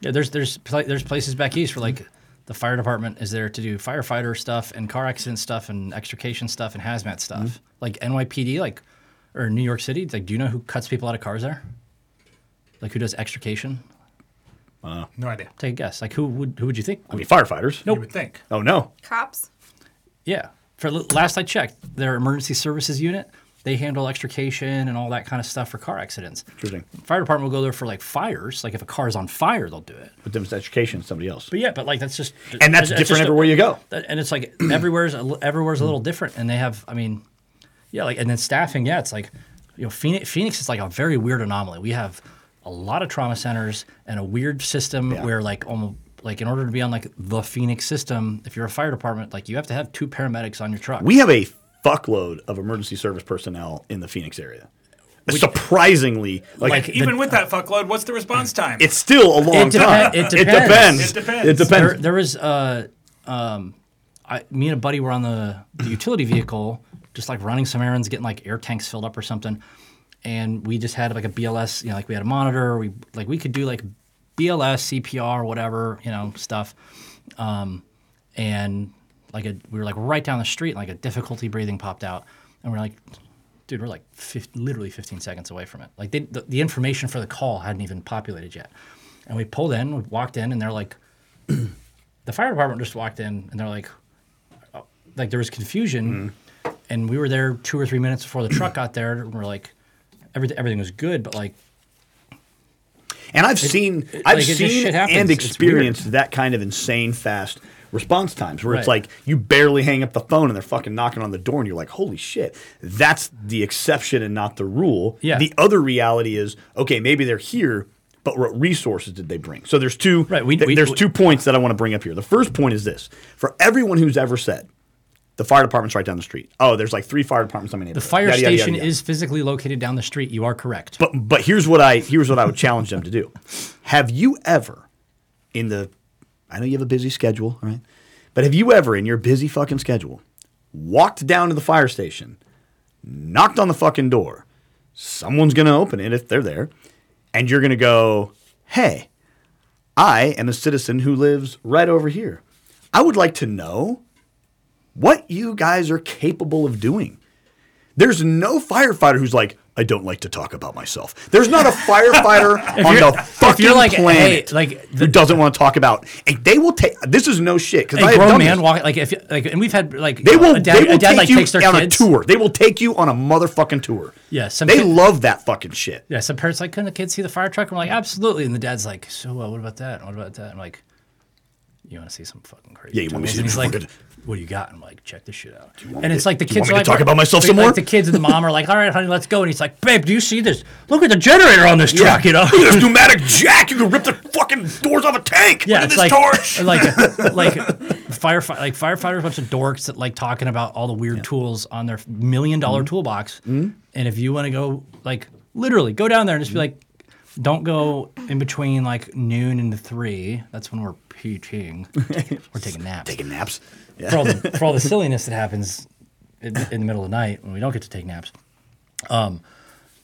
Yeah, there's there's there's places back east where like the fire department is there to do firefighter stuff and car accident stuff and extrication stuff and hazmat stuff. Mm-hmm. Like NYPD, like or New York City. Like, do you know who cuts people out of cars there? Like, who does extrication? Uh, no idea. Take a guess. Like, who would who would you think? I mean, firefighters. No, You would think. Oh no. Cops. Yeah. For l- last I checked, their emergency services unit, they handle extrication and all that kind of stuff for car accidents. Interesting. Fire department will go there for like fires. Like if a car is on fire, they'll do it. But then it's extrication, somebody else. But yeah, but like that's just And that's it's- it's different just a- everywhere you go. that- and it's like everywhere's a, everywhere's a little different, and they have. I mean, yeah, like and then staffing. Yeah, it's like you know, Phoenix, Phoenix is like a very weird anomaly. We have a lot of trauma centers and a weird system Yeah. where like almost like in order to be on like the Phoenix system, if you're a fire department, like you have to have two paramedics on your truck. We have a fuckload of emergency service personnel in the Phoenix area. Surprisingly, like, Like, Even with that fuckload, what's the response time? it's still a long It depe- time. it It depends. depends. It depends. It depends. there, there was uh, um, I, me and a buddy were on the, the utility vehicle, just like running some errands, getting like air tanks filled up or something, and we just had like a BLS, you know, like we had a monitor, we like we could do like BLS, CPR, whatever, you know, stuff, um, and like a, we were like right down the street, and like a difficulty breathing popped out, and we're like. Dude, we're like 50, literally 15 seconds away from it. Like they, the, the information for the call hadn't even populated yet, and we pulled in, we walked in, and they're like, the fire department just walked in and they're like, oh, like there was confusion, and we were there two or three minutes before the truck got there. And we're like, everything everything was good, but like, And I've seen, it- I've like, seen and experienced that kind of insane fast response times where it's like you barely hang up the phone and they're fucking knocking on the door and you're like, holy shit. That's the exception and not the rule. Yeah. The other reality is, okay, maybe they're here, but what resources did they bring? So there's two. Right, we- th- we- there's we- two points that I want to bring up here. The first point is this: for everyone who's ever said. The fire department's right down the street. Oh, there's like three fire departments in my the fire Yada, yada, station yada. is physically located down the street. You are correct. But but here's what I here's what I would challenge them to do. Have you ever in the I know you have a busy schedule, all right? But have you ever in your busy fucking schedule walked down to the fire station, knocked on the fucking door, someone's going to open it if they're there, and you're going to go, "Hey, I am a citizen who lives right over here. I would like to know what you guys are capable of doing." There's no firefighter who's like, I don't like to talk about myself. There's not a firefighter on the fucking like, hey, planet like, who doesn't want to talk about. And they will take. This is no shit because I a have grown done man walking like if like, and we've had like They know, will. a dad, they will dad take like you takes their on kids. a tour. They will take you on a motherfucking tour. Yeah, some they kid- love that fucking shit. Yeah, some parents like, couldn't the kids see the fire truck? I'm like, absolutely. And the dad's like, so uh, what about that? What about that? I'm like, you want to see some fucking crazy? Yeah, you want me to see And some he's like, "What do you got?" I'm like, "Check this shit out." And it's like the kids like, talk about myself like, some like more? the kids and the mom are like, "All right, honey, let's go." And he's like, "Babe, do you see this? Look at the generator on this truck." You know. Look at this pneumatic jack. You can rip the fucking doors off a tank. Yeah, Look at it's this like torch. like like firefight like firefighters, a bunch of dorks that like talking about all the weird tools on their million dollar Mm-hmm. toolbox. And if you want to go like literally go down there and just be like, don't go in between like noon and three. That's when we're PTing. we're taking naps. Taking naps. Yeah. for all the for all the silliness that happens in, in the middle of the night when we don't get to take naps. Um,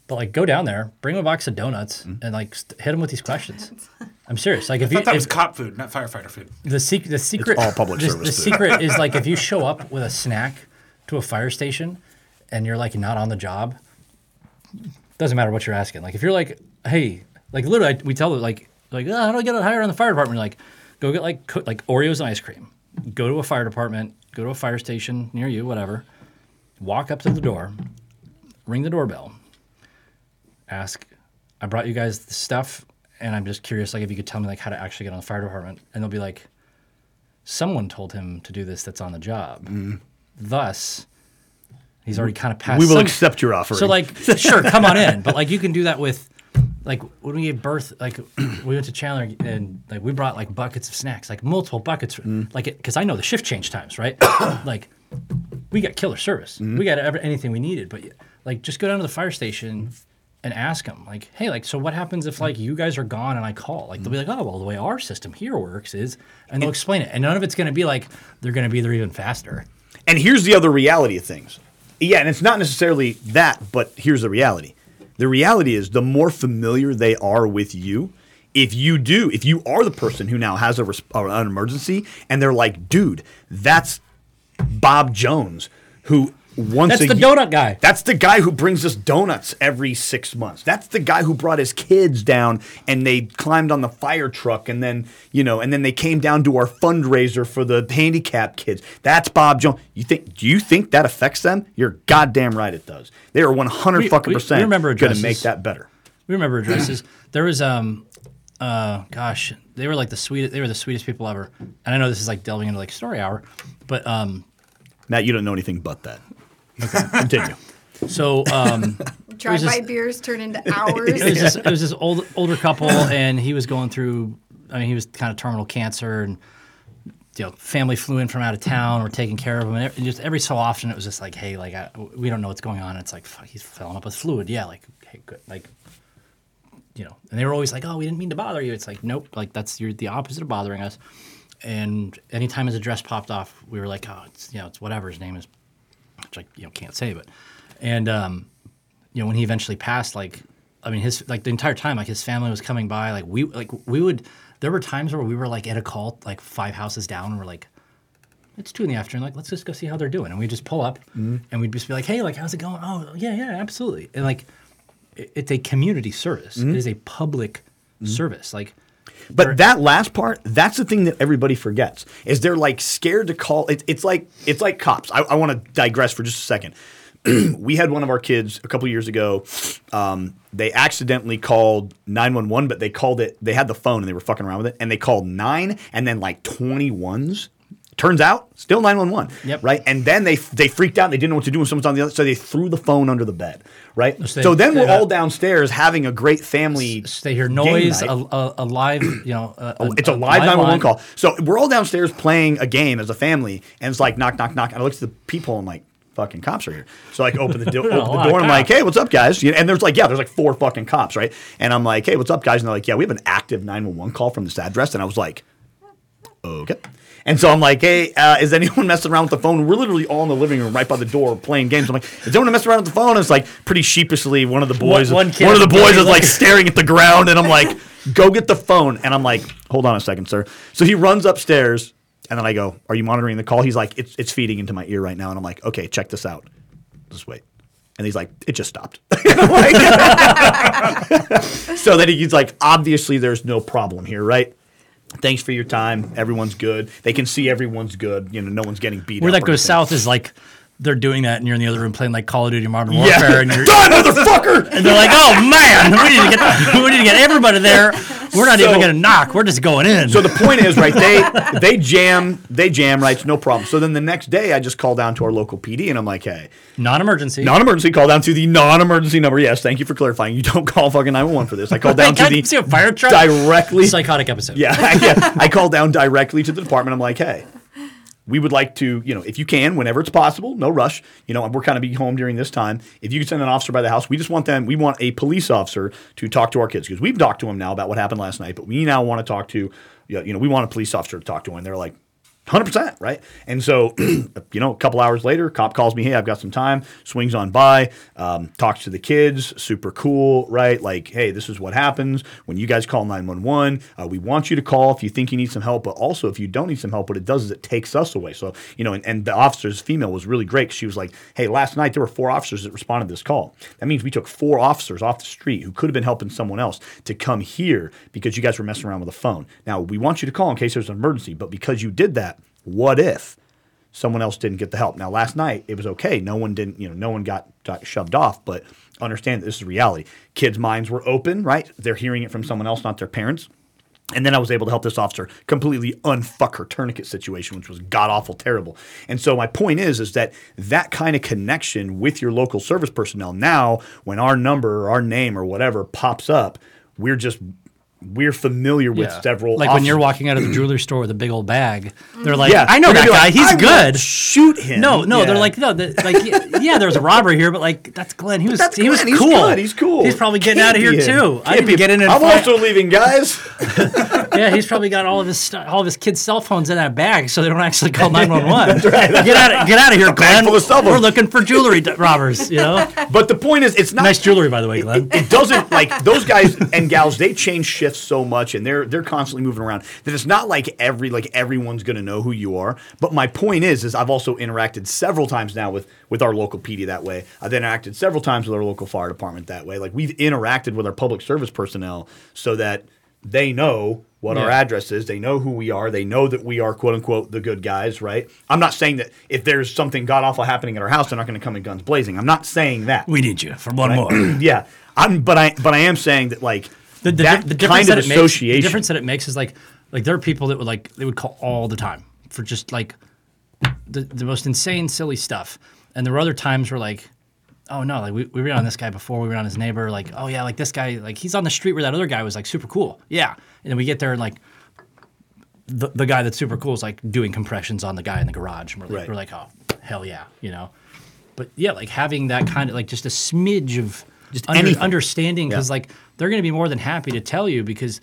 but like go down there, bring them a box of donuts, Mm-hmm. and like st- hit them with these questions. I'm serious. Like if I you thought that if, was cop food, not firefighter food. the secret, the secret, all public the, service The food. secret is like if you show up with a snack to a fire station, and you're like not on the job, doesn't matter what you're asking. Like if you're like, hey, like literally, I, we tell them like, like oh, how do I get hired on the fire department? You're like, go get like cook, like Oreos and ice cream. Go to a fire department. Go to a fire station near you, whatever. Walk up to the door, ring the doorbell, ask, I brought you guys the stuff, and I'm just curious, like if you could tell me like how to actually get on the fire department, and they'll be like, someone told him to do this that's on the job. Mm-hmm. Thus, he's already kind of passed. We will some- accept your offer. So like, sure, come on in, but like you can do that with. Like when we gave birth, like we went to Chandler and like we brought like buckets of snacks, like multiple buckets, Mm. like because I know the shift change times, right? like we got killer service. Mm-hmm. We got every, anything we needed, but like just go down to the fire station and ask them, like, hey, like, so what happens if like you guys are gone and I call? Like they'll be like, oh, well, the way our system here works is, and they'll explain it, and none of it's going to be like they're going to be there even faster. And here's the other reality of things. Yeah, and it's not necessarily that, but here's the reality. The reality is the more familiar they are with you, if you do, if you are the person who now has a res- uh, an emergency, and they're like, dude, that's Bob Jones, who once That's the ye- donut guy. That's the guy who brings us donuts every six months. That's the guy who brought his kids down and they climbed on the fire truck and then, you know, and then they came down to our fundraiser for the handicapped kids. That's Bob Jones. You think do you think that affects them? You're goddamn right it does. They are 100 We- fucking we- we percent remember going to make that better. We remember addresses. there was um uh gosh, they were like the sweetest they were the sweetest people ever. And I know this is like delving into like story hour, but um Matt, you don't know anything but that. Okay, continue. so um Drive by beers turn into it hours. was this it was this old older couple and he was going through I mean he was kind of terminal cancer and you know, family flew in from out of town. We're taking care of him, and, every, just every so often, it was just like, "Hey, like, I, we don't know what's going on." It's like, "Fuck, he's filling up with fluid." Yeah, like, hey, good, like, you know. And they were always like, "Oh, we didn't mean to bother you." It's like, nope, like that's you're the opposite of bothering us. And anytime his address popped off, we were like, "Oh, it's you know, it's whatever his name is," which I you know can't say, but and um, you know, when he eventually passed, like, I mean, his like the entire time, like his family was coming by, like we like we would. There were times where we were like at a call, like five houses down, and we're like, it's two in the afternoon. Like, let's just go see how they're doing. And we just pull up, mm-hmm. and we'd just be like, hey, like, how's it going? Oh, yeah, yeah, absolutely. And like, it, it's a community service. It mm-hmm. is a public mm-hmm. service. Like, But that last part, that's the thing that everybody forgets. Is they're like scared to call. It, it's like it's like cops. I, I want to digress for just a second. we had one of our kids a couple years ago. Um, they accidentally called 911, but they called it. They had the phone and they were fucking around with it, and they called nine and then like 21s. Turns out, still 911. Yep. Right. And then they they freaked out. They didn't know what to do when someone's on the other, so they threw the phone under the bed. Right. So So, then we're all downstairs having a great family. so they hear noise, a, a, a live, you know, a, oh, a- It's a live 911 call. So we're all downstairs playing a game as a family, and it's like knock, knock, knock. And I look at the peephole and I'm like, fucking cops are here. So I like open the, do- open the door and I'm like, hey, what's up, guys? And there's like, yeah, there's like four fucking cops, right? And I'm like, hey, what's up, guys? And they're like, yeah, we have an active 911 call from this address. And I was like, okay. And so I'm like, hey, uh, is anyone messing around with the phone? We're literally all in the living room right by the door playing games. I'm like, is anyone messing around with the phone? And it's like pretty sheepishly, one of the boys, one one, kid of the is boys is like staring at the ground, and I'm like, go get the phone. And I'm like, hold on a second, sir. So he runs upstairs, and then I go, are you monitoring the call? He's like, it's, it's feeding into my ear right now. And I'm like, okay, check this out. Just wait. And he's like, it just stopped. So then he's like, obviously there's no problem here, right? Thanks for your time. Everyone's good. They can see everyone's good. You know, no one's getting beat Where that goes anything. south is like they're doing that, and you're in the other room playing like Call of Duty Modern Yeah. Warfare, and you're Done, motherfucker. and they're like, "Oh man, we need to get we need to get everybody there. We're not So- even gonna knock. We're just going in." So the point is, right? They they jam, they jam, right? It's no problem. So then the next day, I just call down to our local PD, and I'm like, hey, non-emergency. non-emergency, call down to the non-emergency number. Yes, thank you for clarifying. You don't call fucking 911 for this. I call down to the see a fire truck? directly. Psychotic episode. Yeah, yeah. I call down directly to the department. I'm like, hey, we would like to, you know, if you can, whenever it's possible, no rush. You know, we're kind of be home during this time. If you could send an officer by the house, we just want them. We want a police officer to talk to our kids because we've talked to them now about what happened last night, but we now want to talk to, you know, we want a police officer to talk to, them. and they're like. 100%, right? And so, you know, a couple hours later, cop calls me, hey, I've got some time, swings on by, um, talks to the kids, super cool, right? Like, hey, this is what happens when you guys call 911. Uh, we want you to call if you think you need some help, but also if you don't need some help, what it does is it takes us away. So, you know, and, and the officer's female was really great. She was like, hey, last night there were four officers that responded to this call. That means we took four officers off the street who could have been helping someone else to come here because you guys were messing around with a phone. Now, we want you to call in case there's an emergency, but because you did that, what if someone else didn't get the help? Now, last night it was okay. No one didn't, you know, no one got, got shoved off, but understand that this is reality. Kids' minds were open, right? They're hearing it from someone else, not their parents. And then I was able to help this officer completely unfuck her tourniquet situation, which was god awful terrible. And so my point is, is that that kind of connection with your local service personnel. Now, when our number or our name or whatever pops up, we're just we're familiar with Yeah. several. Like when you're walking out of the jewelry store with a big old bag, they're mm-hmm. like, Yeah, "I know that guy. like, He's "I good." Shoot him. No, no, they're like, no, like, yeah, yeah, there was a robber here, but like, that's Glenn. He was, he was He's cool. good. He's cool. He's probably getting Can't out of here too. Can't need to be get him. in and I'm find- also leaving, guys. Yeah, he's probably got all of his stu- all of his kids' cell phones in that bag, so they don't actually call nine one one. Get out, of, get out of here, Glenn. full of cell We're looking for jewelry d- robbers. You know, But the point is, it's not nice jewelry, by the way, Glenn. it doesn't like those guys and gals they change shifts so much and they're they're constantly moving around that it's not like every like everyone's going to know who you are but my point is is i've also interacted several times now with with our local pd that way i've interacted several times with our local fire department that way like we've interacted with our public service personnel so that they know what our address is. They know who we are. They know that we are quote unquote the good guys, right? I'm not saying that if there's something god awful happening at our house, they're not going to come in guns blazing. I'm not saying that We need you for one more. yeah, I'm, but I, but I am saying that like the, the, that the difference kind of that it makes, the difference that it makes is like like there are people that would like they would call all the time for just like the, the most insane silly stuff. And there were other times where like oh no like we, we were on this guy before we were on his neighbor like oh yeah like this guy like he's on the street where that other guy was like super cool. Yeah. And then we get there and like the, the guy that's super cool is like doing compressions on the guy in the garage. And we're like, Right. we're like oh hell yeah you know? But yeah like having that kind of like just a smidge of Just under- understanding because Yeah. like they're going to be more than happy to tell you because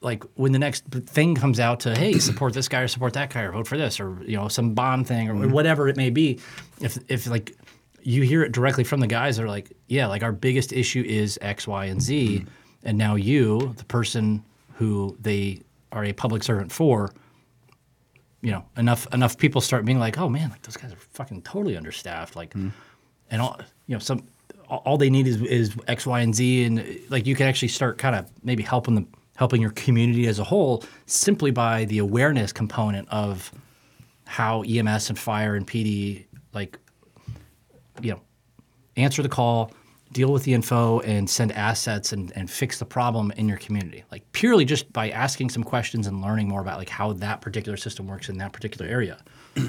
like when the next thing comes out to hey support this guy or support that guy or vote for this or you know some bond thing or Mm-hmm. whatever it may be if if like you hear it directly from the guys that are like yeah like our biggest issue is x y and z Mm-hmm. and now you the person who they are a public servant for you know enough enough people start being like oh man like those guys are fucking totally understaffed like Mm-hmm. and all you know some all they need is is X, Y, and Z, and like you can actually start kind of maybe helping them, helping your community as a whole, simply by the awareness component of how EMS and fire and PD like, you know, answer the call, deal with the info, and send assets and and fix the problem in your community. Like purely just by asking some questions and learning more about like how that particular system works in that particular area.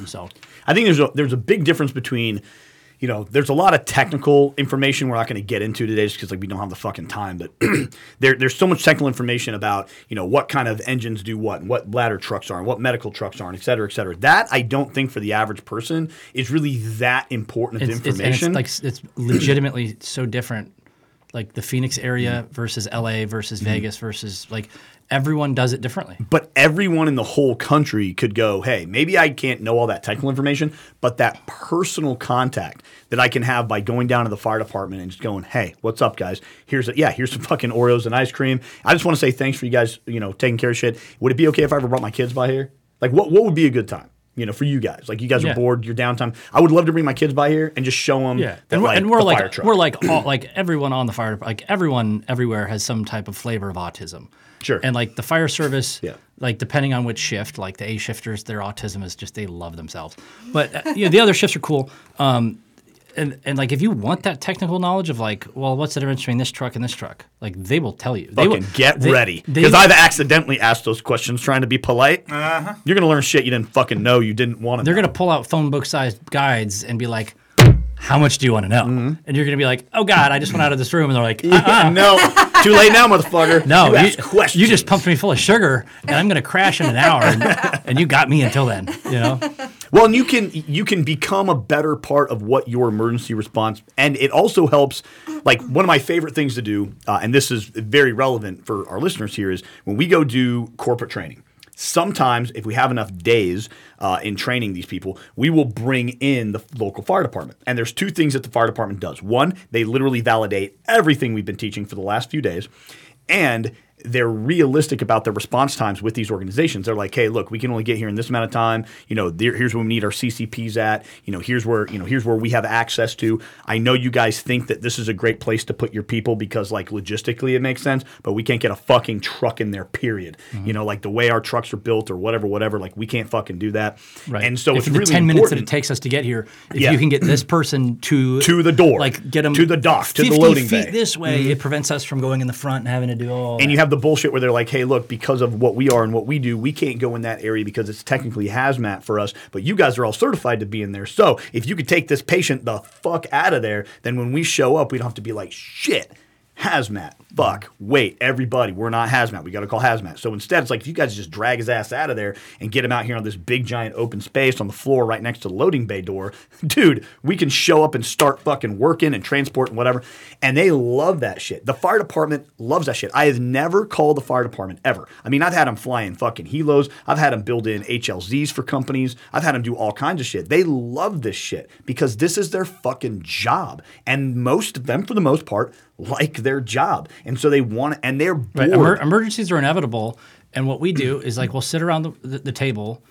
so I think there's a there's a big difference between, you know, there's a lot of technical information we're not going to get into today just because like we don't have the fucking time. But there there's so much technical information about you know what kind of engines do what and what ladder trucks are and what medical trucks are and et cetera, et cetera. That I don't think for the average person is really that important of it's, it's, and information. it's like it's legitimately so different. Like the Phoenix area versus LA versus mm-hmm. Vegas versus like everyone does it differently. but everyone in the whole country could go, hey, maybe I can't know all that technical information, but that personal contact that I can have by going down to the fire department and just going, hey, what's up, guys? Here's a, yeah, here's some fucking Oreos and ice cream. I just want to say thanks for you guys, you know, taking care of shit. Would it be okay if I ever brought my kids by here? Like, what what would be a good time? You know, for you guys, like you guys Yeah. are bored, your downtime. I would love to bring my kids by here and just show them. Yeah, that, and we're, like, and we're like truck. we're like all, like everyone on the fire like everyone everywhere has some type of flavor of autism, Sure. And like the fire service, Yeah. like depending on which shift, like the A shifters, their autism is just they love themselves. But uh, you know, the other shifts are cool. Um, and, and like if you want that technical knowledge of like, well, what's the difference between this truck and this truck? Like they will tell you. They will Fucking get they- ready. Because I've accidentally asked those questions trying to be polite. Uh-huh. You're going to learn shit you didn't fucking know you didn't want to they're know. gonna pull out phone book sized guides and be like, how much do you want to know? Mm-hmm. And you're gonna be like, oh god, I just went out of this room, and they're like, uh-uh. Yeah, no. Too late now, motherfucker. No, you, you, you just pumped me full of sugar, and I'm going to crash in an hour, and, and you got me until then. You know, Well, and you can you can become a better part of what your emergency response, and it also helps. Like one of my favorite things to do, uh, and this is very relevant for our listeners here, is when we go do corporate training. Sometimes, if we have enough days uh, in training these people, we will bring in the local fire department. And there's two things that the fire department does. One, they literally validate everything we've been teaching for the last few days, and they're realistic about their response times with these organizations. They're like, hey, look, we can only get here in this amount of time. You know, there, here's where we need our CCPs at. You know, here's where you know here's where we have access to. I know you guys think that this is a great place to put your people because like logistically it makes sense, but we can't get a fucking truck in there. Period. Mm-hmm. You know, like the way our trucks are built or whatever, whatever. Like we can't fucking do that. right? And so if it's the really ten minutes that it takes us to get here, if Yeah. you can get this person to To the door, like get them to the dock, to the loading feet bay. Mm-hmm. this way, it prevents us from going in the front and having to do all. And that. you have the bullshit where they're like, hey, look, because of what we are and what we do, we can't go in that area because it's technically hazmat for us, but you guys are all certified to be in there. So if you could take this patient the fuck out of there, then when we show up, we don't have to be like, shit, hazmat. Fuck. Wait, everybody, we're not hazmat. We got to call hazmat. So instead, it's like if you guys just drag his ass out of there and get him out here on this big giant open space on the floor right next to the loading bay door, dude, we can show up and start fucking working and transport and whatever. And they love that shit. The fire department loves that shit. I have never called the fire department ever. I mean, I've had them fly in fucking helos. I've had them build in HLZs for companies. I've had them do all kinds of shit. They love this shit because this is their fucking job. And most of them, for the most part, like their job. And so they want and they're bored. Right, emer- emergencies are inevitable, and what we do is like we'll sit around the, the, the table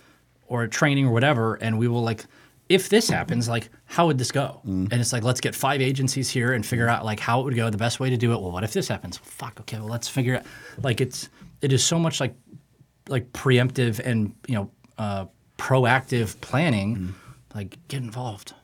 or training or whatever, and we will like, if this happens, like how would this go? And it's like let's get five agencies here and figure out like how it would go, the best way to do it. Well, what if this happens? Fuck. Okay. Well, let's figure out. Like it's it is so much like like preemptive and you know uh, proactive planning. Like get involved.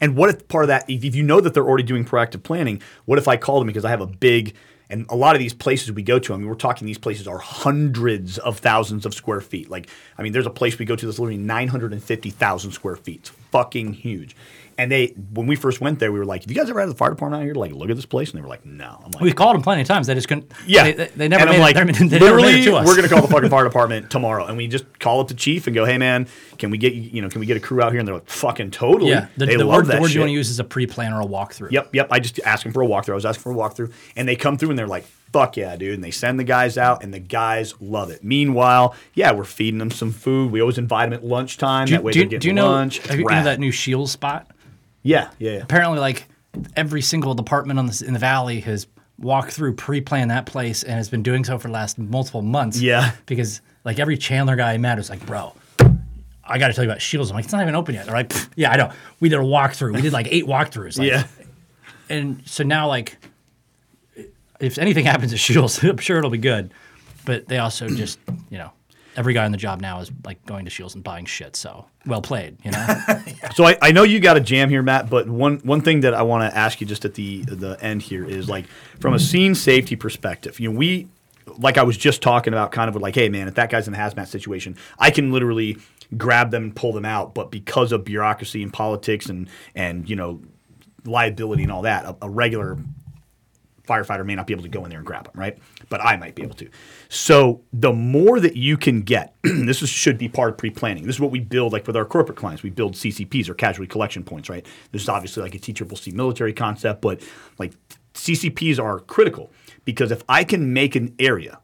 And what if part of that, if you know that they're already doing proactive planning, what if I call them because I have a big, and a lot of these places we go to, I mean, we're talking these places are hundreds of thousands of square feet. Like, I mean, there's a place we go to that's literally 950,000 square feet. It's fucking huge. And they, when we first went there, we were like, "Have you guys ever had the fire department out here to like look at this place?" And they were like, "No." I'm like, We've called them plenty of times. They just couldn't. yeah, They, they, they never and made I'm like, it. They never made literally, it to us. we're gonna call the fucking fire department tomorrow, and we just call up the chief and go, "Hey, man, can we get you know, can we get a crew out here?" And they're like, "Fucking totally." Yeah, the, they the love word, that the word shit. you want to use is a pre-plan or a walkthrough. Yep, yep. I just asked him for a walkthrough. I was asking for a walkthrough, and they come through and they're like, "Fuck yeah, dude!" And they send the guys out, and the guys love it. Meanwhile, yeah, we're feeding them some food. We always invite them at lunchtime. Do, that way do, they're do you know, lunch. have you, you know that new Shield spot? Yeah, yeah, yeah. Apparently, like every single department on this in the valley has walked through, pre-planned that place, and has been doing so for the last multiple months. Yeah. because like every Chandler guy I met was like, bro. I got to tell you about Scheels. I'm like, it's not even open yet. They're like, yeah, I know. We did a walkthrough. We did like eight walkthroughs. Like, Yeah. and so now like if anything happens at Scheels, I'm sure it'll be good. But they also just, you know, every guy on the job now is like going to Scheels and buying shit. So well played, you know. So I, I know you got a jam here, Matt. But one one thing that I want to ask you just at the the end here is like from a scene safety perspective. You know, we like I was just talking about, kind of like, hey man, if that guy's in a hazmat situation, I can literally grab them and pull them out. But because of bureaucracy and politics and and you know liability and all that, a, a regular firefighter may not be able to go in there and grab them, right? But I might be able to. So the more that you can get, this is, should be part of pre-planning. This is what we build, like with our corporate clients. We build CCPs or casualty collection points, right? This is obviously like a TCCC military concept, but like CCPs are critical because if I can make an area,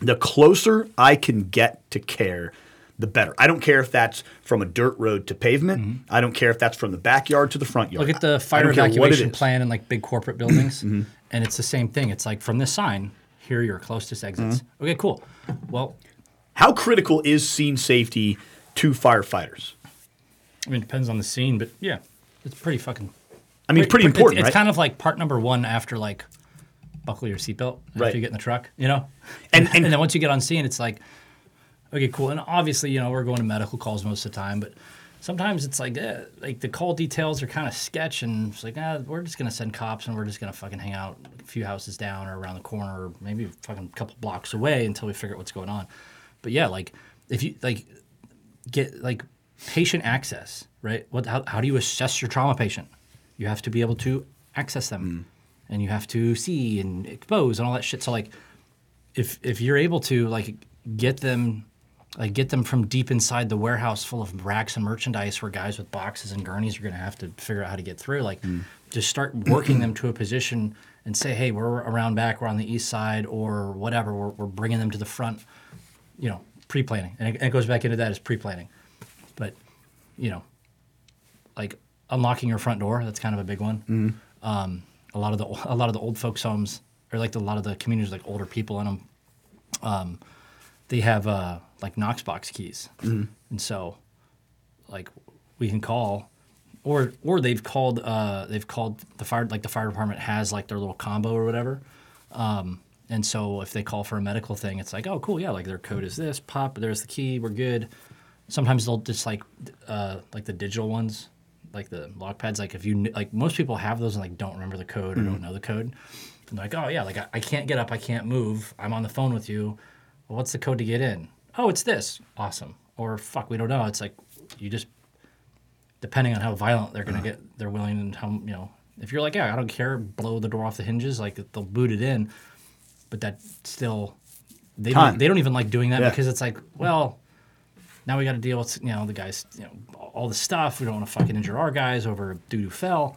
the closer I can get to care, the better. I don't care if that's from a dirt road to pavement. I don't care if that's from the backyard to the front yard. Mm-hmm. Look at the fire don't care what it evacuation plan in like big corporate buildings, Mm-hmm. And it's the same thing. It's like from this sign, here are your closest exits. Mm-hmm. Okay, cool. Well, How critical is scene safety to firefighters? I mean, it depends on the scene, but yeah, it's pretty fucking. I mean, pretty It's- important, It's, right? kind of like part number one after like buckle your seatbelt after Right. you get in the truck, you know? And, and- and then once you get on scene, it's like, okay, cool. And obviously, you know, we're going to medical calls most of the time, but sometimes it's like, eh, like the call details are kind of sketch, and it's like, ah, we're just gonna send cops and we're just gonna fucking hang out a few houses down or around the corner, or maybe a couple blocks away until we figure out what's going on. But yeah, like if you like get like patient access, right? What how, how do you assess your trauma patient? You have to be able to access them, and you have to see and expose and all that shit. So like, if if you're able to like get them like get them from deep inside the warehouse full of racks and merchandise where guys with boxes and gurneys are going to have to figure out how to get through like mm. just start working them to a position and say hey we're around back we're on the east side or whatever we're, we're bringing them to the front you know pre-planning. And it, and it goes back into that as pre-planning. But you know like unlocking your front door that's kind of a big one. Mm-hmm. Um, a lot of the a lot of the old folks homes or like the, a lot of the communities like older people in them um, they have uh, like Knox box keys, and so like we can call, or or they've called uh, they've called the fire like the fire department has like their little combo or whatever, um, and so if they call for a medical thing, it's like oh cool yeah like their code is this pop there's the key we're good. Sometimes they'll just like uh, like the digital ones, like the lock pads. Like if you like most people have those and like don't remember the code or don't know the code. And they're like, oh yeah, like I, I can't get up, I can't move. I'm on the phone with you. Well, what's the code to get in? Oh, it's this. Awesome. Or fuck, we don't know. It's like you just depending on how violent they're gonna get, they're willing and how you know. If you're like, yeah, I don't care, blow the door off the hinges, like they'll boot it in. But that still, they Time. don't, they don't even like doing that Yeah. because it's like, well, now we got to deal with you know the guys, you know, all the stuff. We don't want to fucking injure our guys over dude who fell.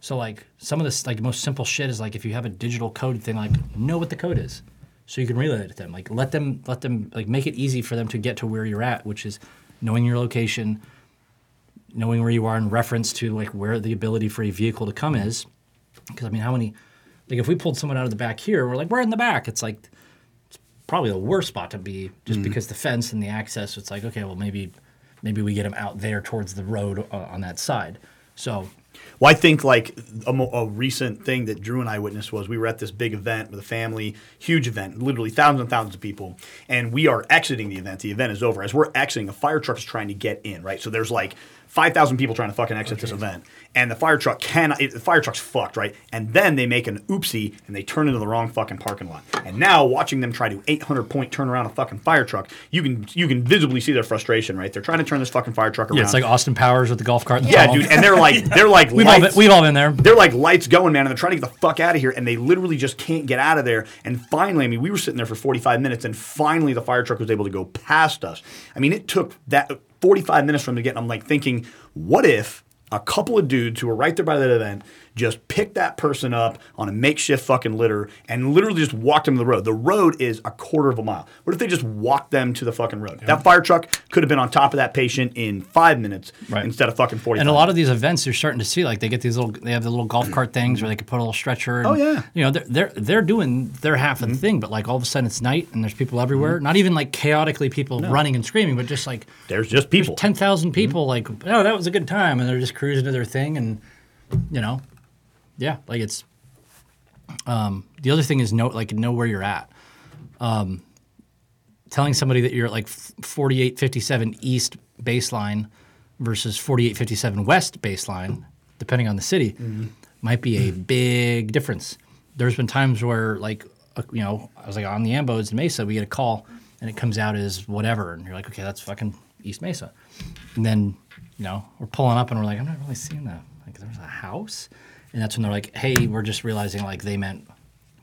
So like some of this like most simple shit is like if you have a digital code thing, like know what the code is, so you can relay it to them. Like let them let them like make it easy for them to get to where you're at, which is knowing your location, knowing where you are in reference to like where the ability for a vehicle to come is. Because I mean, how many like if we pulled someone out of the back here, we're like we're in the back. It's like it's probably the worst spot to be just because the fence and the access. It's like okay, well maybe maybe we get them out there towards the road uh, on that side. So Well, I think like a, mo- a recent thing that Drew and I witnessed was we were at this big event with a family, huge event, literally thousands and thousands of people, and we are exiting the event. The event is over. As we're exiting, a fire truck is trying to get in, right? So there's like 5,000 people trying to fucking exit this event, and the fire truck can it, the fire truck's fucked, right? And then they make an oopsie and they turn into the wrong fucking parking lot. And now watching them try to 800 point turn around a fucking fire truck, you can you can visibly see their frustration, right? They're trying to turn this fucking fire truck around. yeah, it's like Austin Powers with the golf cart. and yeah, dude, and they're like they're like we've all been, we've all been there. they're like lights going, man, and they're trying to get the fuck out of here, and they literally just can't get out of there. And finally, I mean, we were sitting there for 45 minutes, and finally the fire truck was able to go past us. I mean, it took that 45 minutes for them to get. I'm like thinking, what if a couple of dudes who were right there by that event just picked that person up on a makeshift fucking litter and literally just walked them to the road. The road is a quarter of a mile. What if they just walked them to the fucking road? That fire truck could have been on top of that patient in five minutes Right. instead of fucking forty. And a lot of these events, you're starting to see like they get these little, they have the little golf cart things where they can put a little stretcher. And, Oh, yeah. Mm-hmm. You know, they're they're they're doing their half of the thing, but like all of a sudden it's night and there's people everywhere. Not even like chaotically people running and screaming, but just like There's just people. ten thousand people. Like, oh, that was a good time, and they're just cruising to their thing, and you know, yeah, like it's. Um, the other thing is know like know where you're at. Um, telling somebody that you're at like 4857 east baseline versus 4857 west baseline, depending on the city, might be a big difference. There's been times where like uh, you know I was like on the Ambos in Mesa, we get a call and it comes out as whatever, and you're like, okay, that's fucking East Mesa, and then you know we're pulling up and we're like, I'm not really seeing that. Like there's a house, and that's when they're like, hey, we're just realizing like they meant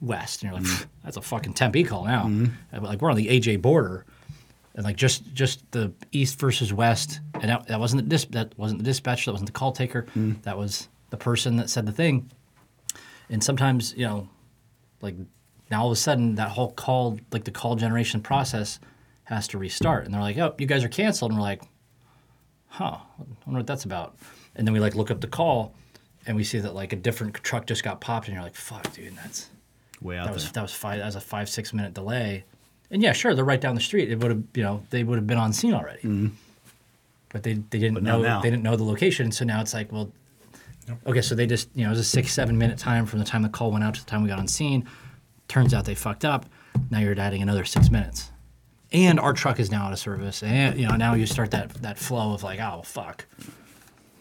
west, and you're like, mm-hmm. that's a fucking Tempe call now. Mm-hmm. And, Like we're on the AJ border, and like just just the east versus west, and that, that wasn't the dis- that wasn't the dispatch, that wasn't the call taker, mm-hmm. that was the person that said the thing. And sometimes you know, like now all of a sudden that whole call like the call generation process has to restart, and they're like, oh, you guys are canceled, and we're like, huh, I wonder what that's about. And then we like look up the call, and we see that like a different truck just got popped, and you're like, fuck, dude, that's Way out that was that was five that was a five six minute delay, and yeah, sure, they're right down the street. It would have you know they would have been on scene already, mm-hmm. but they they didn't But know now. they didn't know the location. So now it's like well, okay, so they just you know it was a six seven minute time from the time the call went out to the time we got on scene. Turns out they fucked up. Now you're adding another six minutes, and our truck is now out of service, and you know now you start that that flow of like, oh fuck.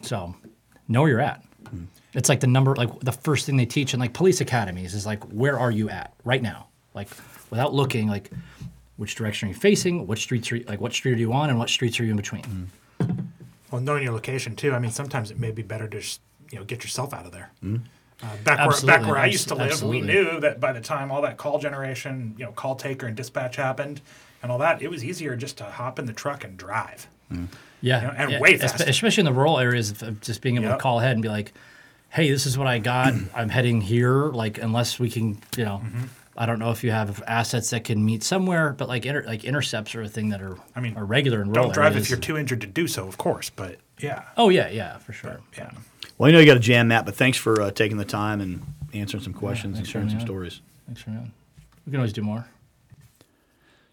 So, know where you're at. Mm-hmm. It's like the number, like the first thing they teach in like police academies is like, where are you at right now? Like, without looking, like, which direction are you facing? What streets are you, like, what street are you on, and what streets are you in between? Mm-hmm. Well, knowing your location too. I mean, sometimes it may be better to just you know get yourself out of there. Mm-hmm. Uh, back where back where I used to live, absolutely. we knew that by the time all that call generation, you know, call taker and dispatch happened, and all that, it was easier just to hop in the truck and drive. Mm-hmm. Yeah, You know, and yeah, way faster. especially in the rural areas of- of just being able Yep. to call ahead and be like, "Hey, this is what I got. I'm heading here." Like, unless we can, you know, Mm-hmm. I don't know if you have assets that can meet somewhere, but like inter- like intercepts are a thing that are I mean, are regular in rural Don't drive areas. if you're too injured to do so, of course. But yeah, Oh yeah, yeah, for sure. yeah. Well, I know you got to jam, Matt, but thanks for uh, taking the time and answering some questions and sharing some having stories. Thanks for knowing. We can always do more.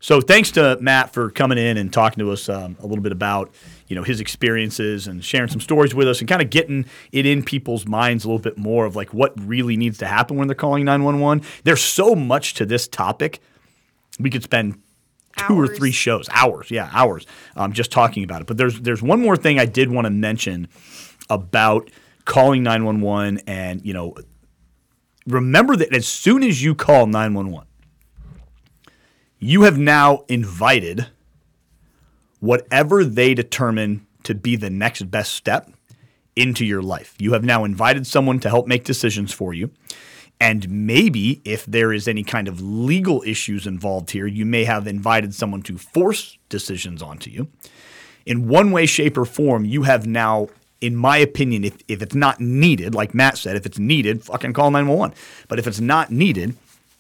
So thanks to Matt for coming in and talking to us um, a little bit about you know his experiences and sharing some stories with us and kind of getting it in people's minds a little bit more of like what really needs to happen when they're calling 911. There's so much to this topic. We could spend two or three shows, hours, yeah, hours, um, just talking about it. But there's there's one more thing I did want to mention about calling 911 and you know remember that as soon as you call 911 you have now invited whatever they determine to be the next best step into your life. You have now invited someone to help make decisions for you. And maybe if there is any kind of legal issues involved here, you may have invited someone to force decisions onto you. In one way, shape, or form, you have now, in my opinion, if, if it's not needed, like Matt said, if it's needed, fucking call 911. But if it's not needed,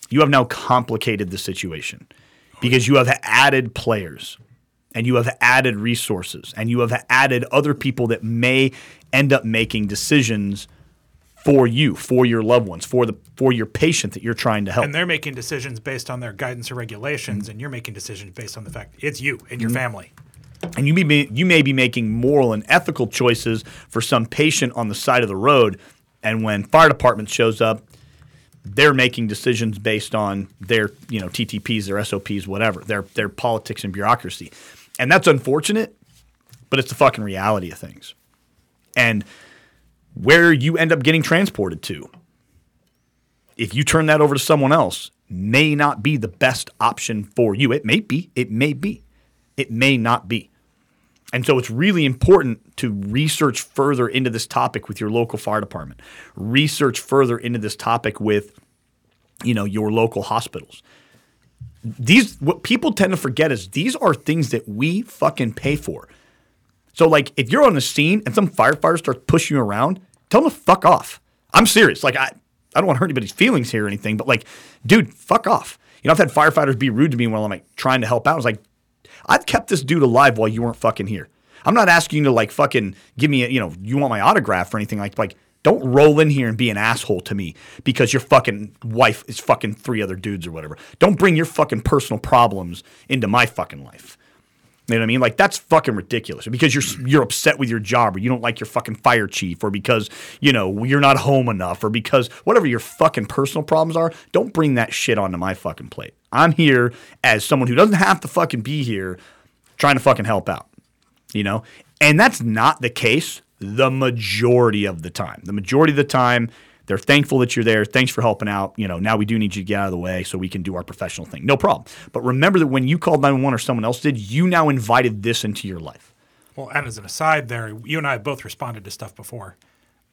you have now complicated the situation because you have added players and you have added resources and you have added other people that may end up making decisions for you, for your loved ones, for the for your patient that you're trying to help. And they're making decisions based on their guidance or regulations, and you're making decisions based on the fact it's you and Mm-hmm. your family. and you may be, you may be making moral and ethical choices for some patient on the side of the road and when fire department shows up they're making decisions based on their you know TTPs their SOPs whatever their their politics and bureaucracy. And that's unfortunate but it's the fucking reality of things. And where you end up getting transported to if you turn that over to someone else may not be the best option for you. It may be. It may be. It may not be and so it's really important to research further into this topic with your local fire department. Research further into this topic with you know your local hospitals. These what people tend to forget is these are things that we fucking pay for. So like if you're on the scene and some firefighter starts pushing you around, tell them to fuck off. I'm serious. Like I I don't want to hurt anybody's feelings here or anything, but like, dude, fuck off. You know, I've had firefighters be rude to me while I'm like trying to help out. I was like, I've kept this dude alive while you weren't fucking here. I'm not asking you to like fucking give me a, you know, you want my autograph or anything like like don't roll in here and be an asshole to me because your fucking wife is fucking three other dudes or whatever. Don't bring your fucking personal problems into my fucking life. You know what I mean? Like that's fucking ridiculous. Because you're you're upset with your job, or you don't like your fucking fire chief, or because you know you're not home enough, or because whatever your fucking personal problems are. Don't bring that shit onto my fucking plate. I'm here as someone who doesn't have to fucking be here, trying to fucking help out. You know, and that's not the case the majority of the time. The majority of the time, they're thankful that you're there. Thanks for helping out. You know, now we do need you to get out of the way so we can do our professional thing. No problem. But remember that when you called 911 or someone else did, you now invited this into your life. Well, and as an aside, there, you and I have both responded to stuff before.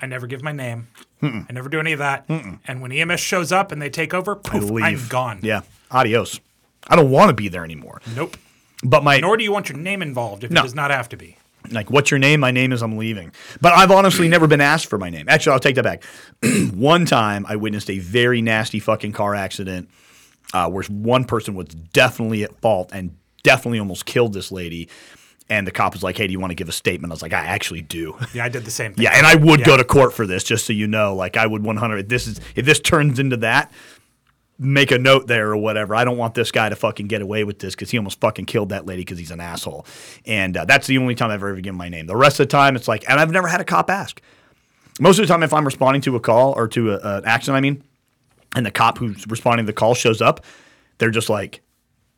I never give my name. I never do any of that. And when EMS shows up and they take over, poof, I'm gone. Yeah. Adios. I don't want to be there anymore. Nope. But my Nor do you want your name involved if No. it does not have to be. like, what's your name? My name is I'm leaving. But I've honestly never been asked for my name. Actually, I'll take that back. one time I witnessed a very nasty fucking car accident uh, where one person was definitely at fault and definitely almost killed this lady. And the cop was like, "Hey, do you want to give a statement?" I was like, "I actually do." Yeah, I did the same thing. Yeah, and I would Yeah. go to court for this, just so you know. Like, I would 100. If this is if this turns into that, make a note there or whatever. I don't want this guy to fucking get away with this because he almost fucking killed that lady because he's an asshole. And uh, that's the only time I've ever given my name. The rest of the time, it's like, and I've never had a cop ask. Most of the time, if I'm responding to a call or to a- an accident, I mean, and the cop who's responding to the call shows up, they're just like,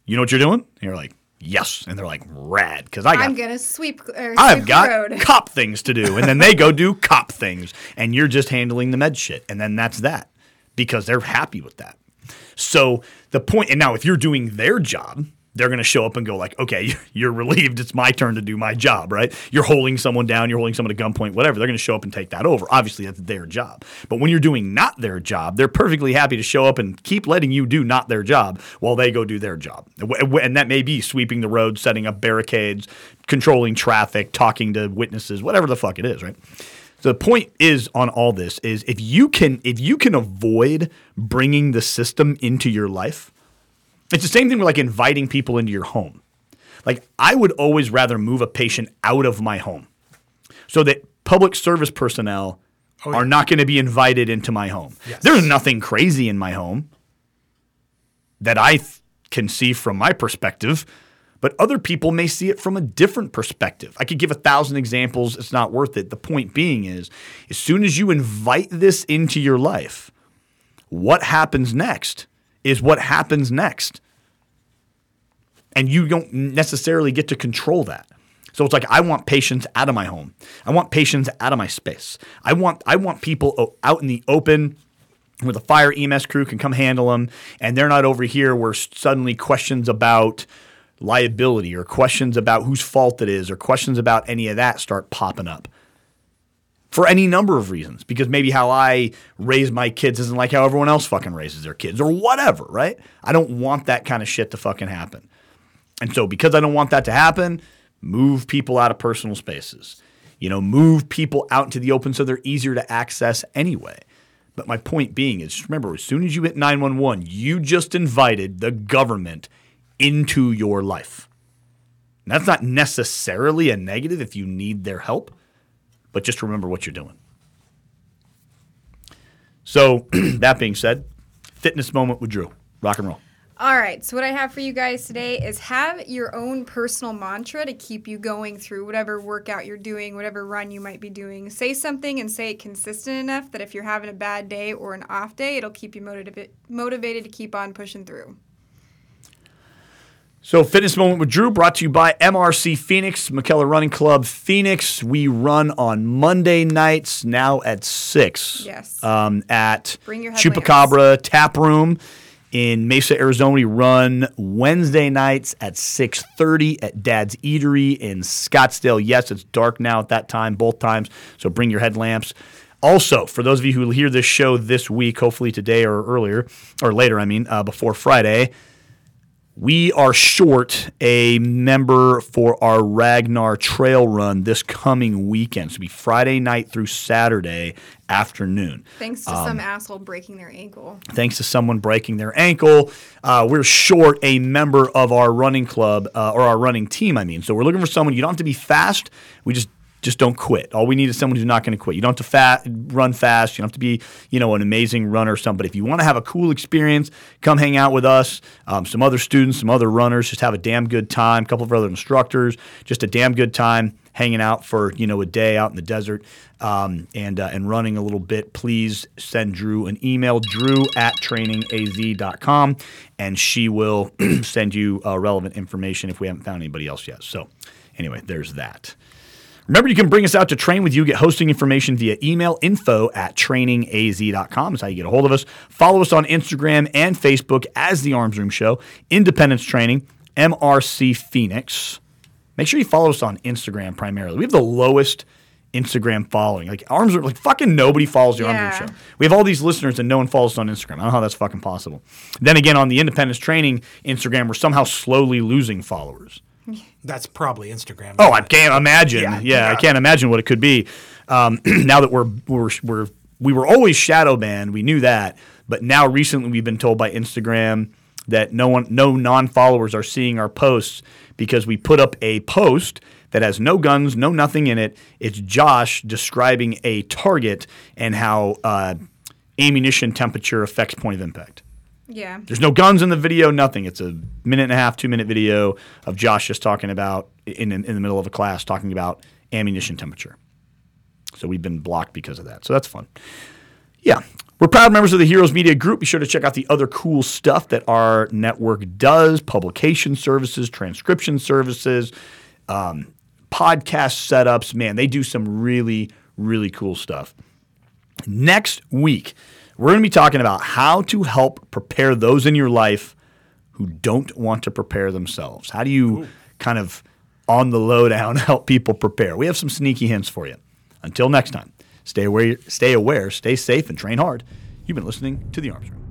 "You know what you're doing?" And you're like, "Yes," and they're like, "Rad," because I got I'm gonna sweep. Or I've sweep got road. cop things to do. And then they go do cop things. And you're just handling the med shit. And then that's that because they're happy with that. So the point, and now if you're doing their job, they're going to show up and go like, okay, you're relieved. It's my turn to do my job, right? You're holding someone down. You're holding someone at gunpoint, whatever. They're going to show up and take that over. Obviously, that's their job. But when you're doing not their job, they're perfectly happy to show up and keep letting you do not their job while they go do their job. And that may be sweeping the road, setting up barricades, controlling traffic, talking to witnesses, whatever the fuck it is, right? The point is on all this is if you can if you can avoid bringing the system into your life, it's the same thing with like inviting people into your home. Like I would always rather move a patient out of my home so that public service personnel oh, are not going to be invited into my home. There's nothing crazy in my home that I th- can see from my perspective, but other people may see it from a different perspective. I could give a thousand examples. It's not worth it. The point being is, as soon as you invite this into your life, what happens next is what happens next. And you don't necessarily get to control that. So it's like I want patients out of my home. I want patients out of my space. I want I want people out in the open where the fire EMS crew can come handle them, and they're not over here where suddenly questions about liability or questions about whose fault it is or questions about any of that start popping up for any number of reasons. Because maybe how I raise my kids isn't like how everyone else fucking raises their kids or whatever, right? I don't want that kind of shit to fucking happen. And so, because I don't want that to happen, move people out of personal spaces. You know, move people out into the open so they're easier to access anyway. But my point being is remember, as soon as you hit 911, you just invited the government into your life. And that's not necessarily a negative if you need their help, but just remember what you're doing. So, that being said, fitness moment with Drew. Rock and roll. All right, so what I have for you guys today is have your own personal mantra to keep you going through whatever workout you're doing, whatever run you might be doing. Say something and say it consistent enough that if you're having a bad day or an off day, it'll keep you motiva- motivated to keep on pushing through. So, Fitness Moment with Drew brought to you by MRC Phoenix, Mikkeller Running Club Phoenix. We run on Monday nights now at 6. Yes. Um, at Chupacabra Tap Room in Mesa, Arizona. We run Wednesday nights at 6.30 at Dad's Eatery in Scottsdale. Yes, it's dark now at that time, both times, so bring your headlamps. Also, for those of you who hear this show this week, hopefully today or earlier, or later, I mean, uh, before Friday, we are short a member for our Ragnar Trail Run this coming weekend. So it'll be Friday night through Saturday afternoon. Thanks to Um, some asshole breaking their ankle. Thanks to someone breaking their ankle, uh, we're short a member of our running club uh, or our running team. I mean, so we're looking for someone. You don't have to be fast. We just just don't quit. All we need is someone who's not going to quit. You don't have to fat, run fast. You don't have to be, you know, an amazing runner or something. But if you want to have a cool experience, come hang out with us. Um, some other students, some other runners, just have a damn good time. A couple of other instructors, just a damn good time hanging out for you know a day out in the desert um, and uh, and running a little bit. Please send Drew an email, Drew at trainingaz.com, and she will send you uh, relevant information if we haven't found anybody else yet. So anyway, there's that. Remember, you can bring us out to train with you. Get hosting information via email info at trainingaz.com. That's how you get a hold of us. Follow us on Instagram and Facebook as The Arms Room Show, Independence Training, MRC Phoenix. Make sure you follow us on Instagram primarily. We have the lowest Instagram following. Like Arms Room, like fucking nobody follows the Yeah. Arms Room Show. We have all these listeners and no one follows us on Instagram. I don't know how that's fucking possible. Then again, on the Independence Training Instagram, we're somehow slowly losing followers. That's probably Instagram. Oh, I can't imagine. Yeah, Yeah, I can't imagine what it could be. Um, now that we're we're we're we were always shadow banned, we knew that, but now recently we've been told by Instagram that no one, no non-followers are seeing our posts because we put up a post that has no guns, no nothing in it. It's Josh describing a target and how uh, ammunition temperature affects point of impact. Yeah. There's no guns in the video, nothing. It's a minute and a half, two minute video of Josh just talking about in, in, in the middle of a class talking about ammunition temperature. So we've been blocked because of that. So that's fun. Yeah. We're proud members of the Heroes Media Group. Be sure to check out the other cool stuff that our network does publication services, transcription services, um, podcast setups. Man, they do some really, really cool stuff. Next week, we're going to be talking about how to help prepare those in your life who don't want to prepare themselves. How do you kind of on the lowdown help people prepare? We have some sneaky hints for you. Until next time, stay aware, stay aware, stay safe, and train hard. You've been listening to the Arms Room.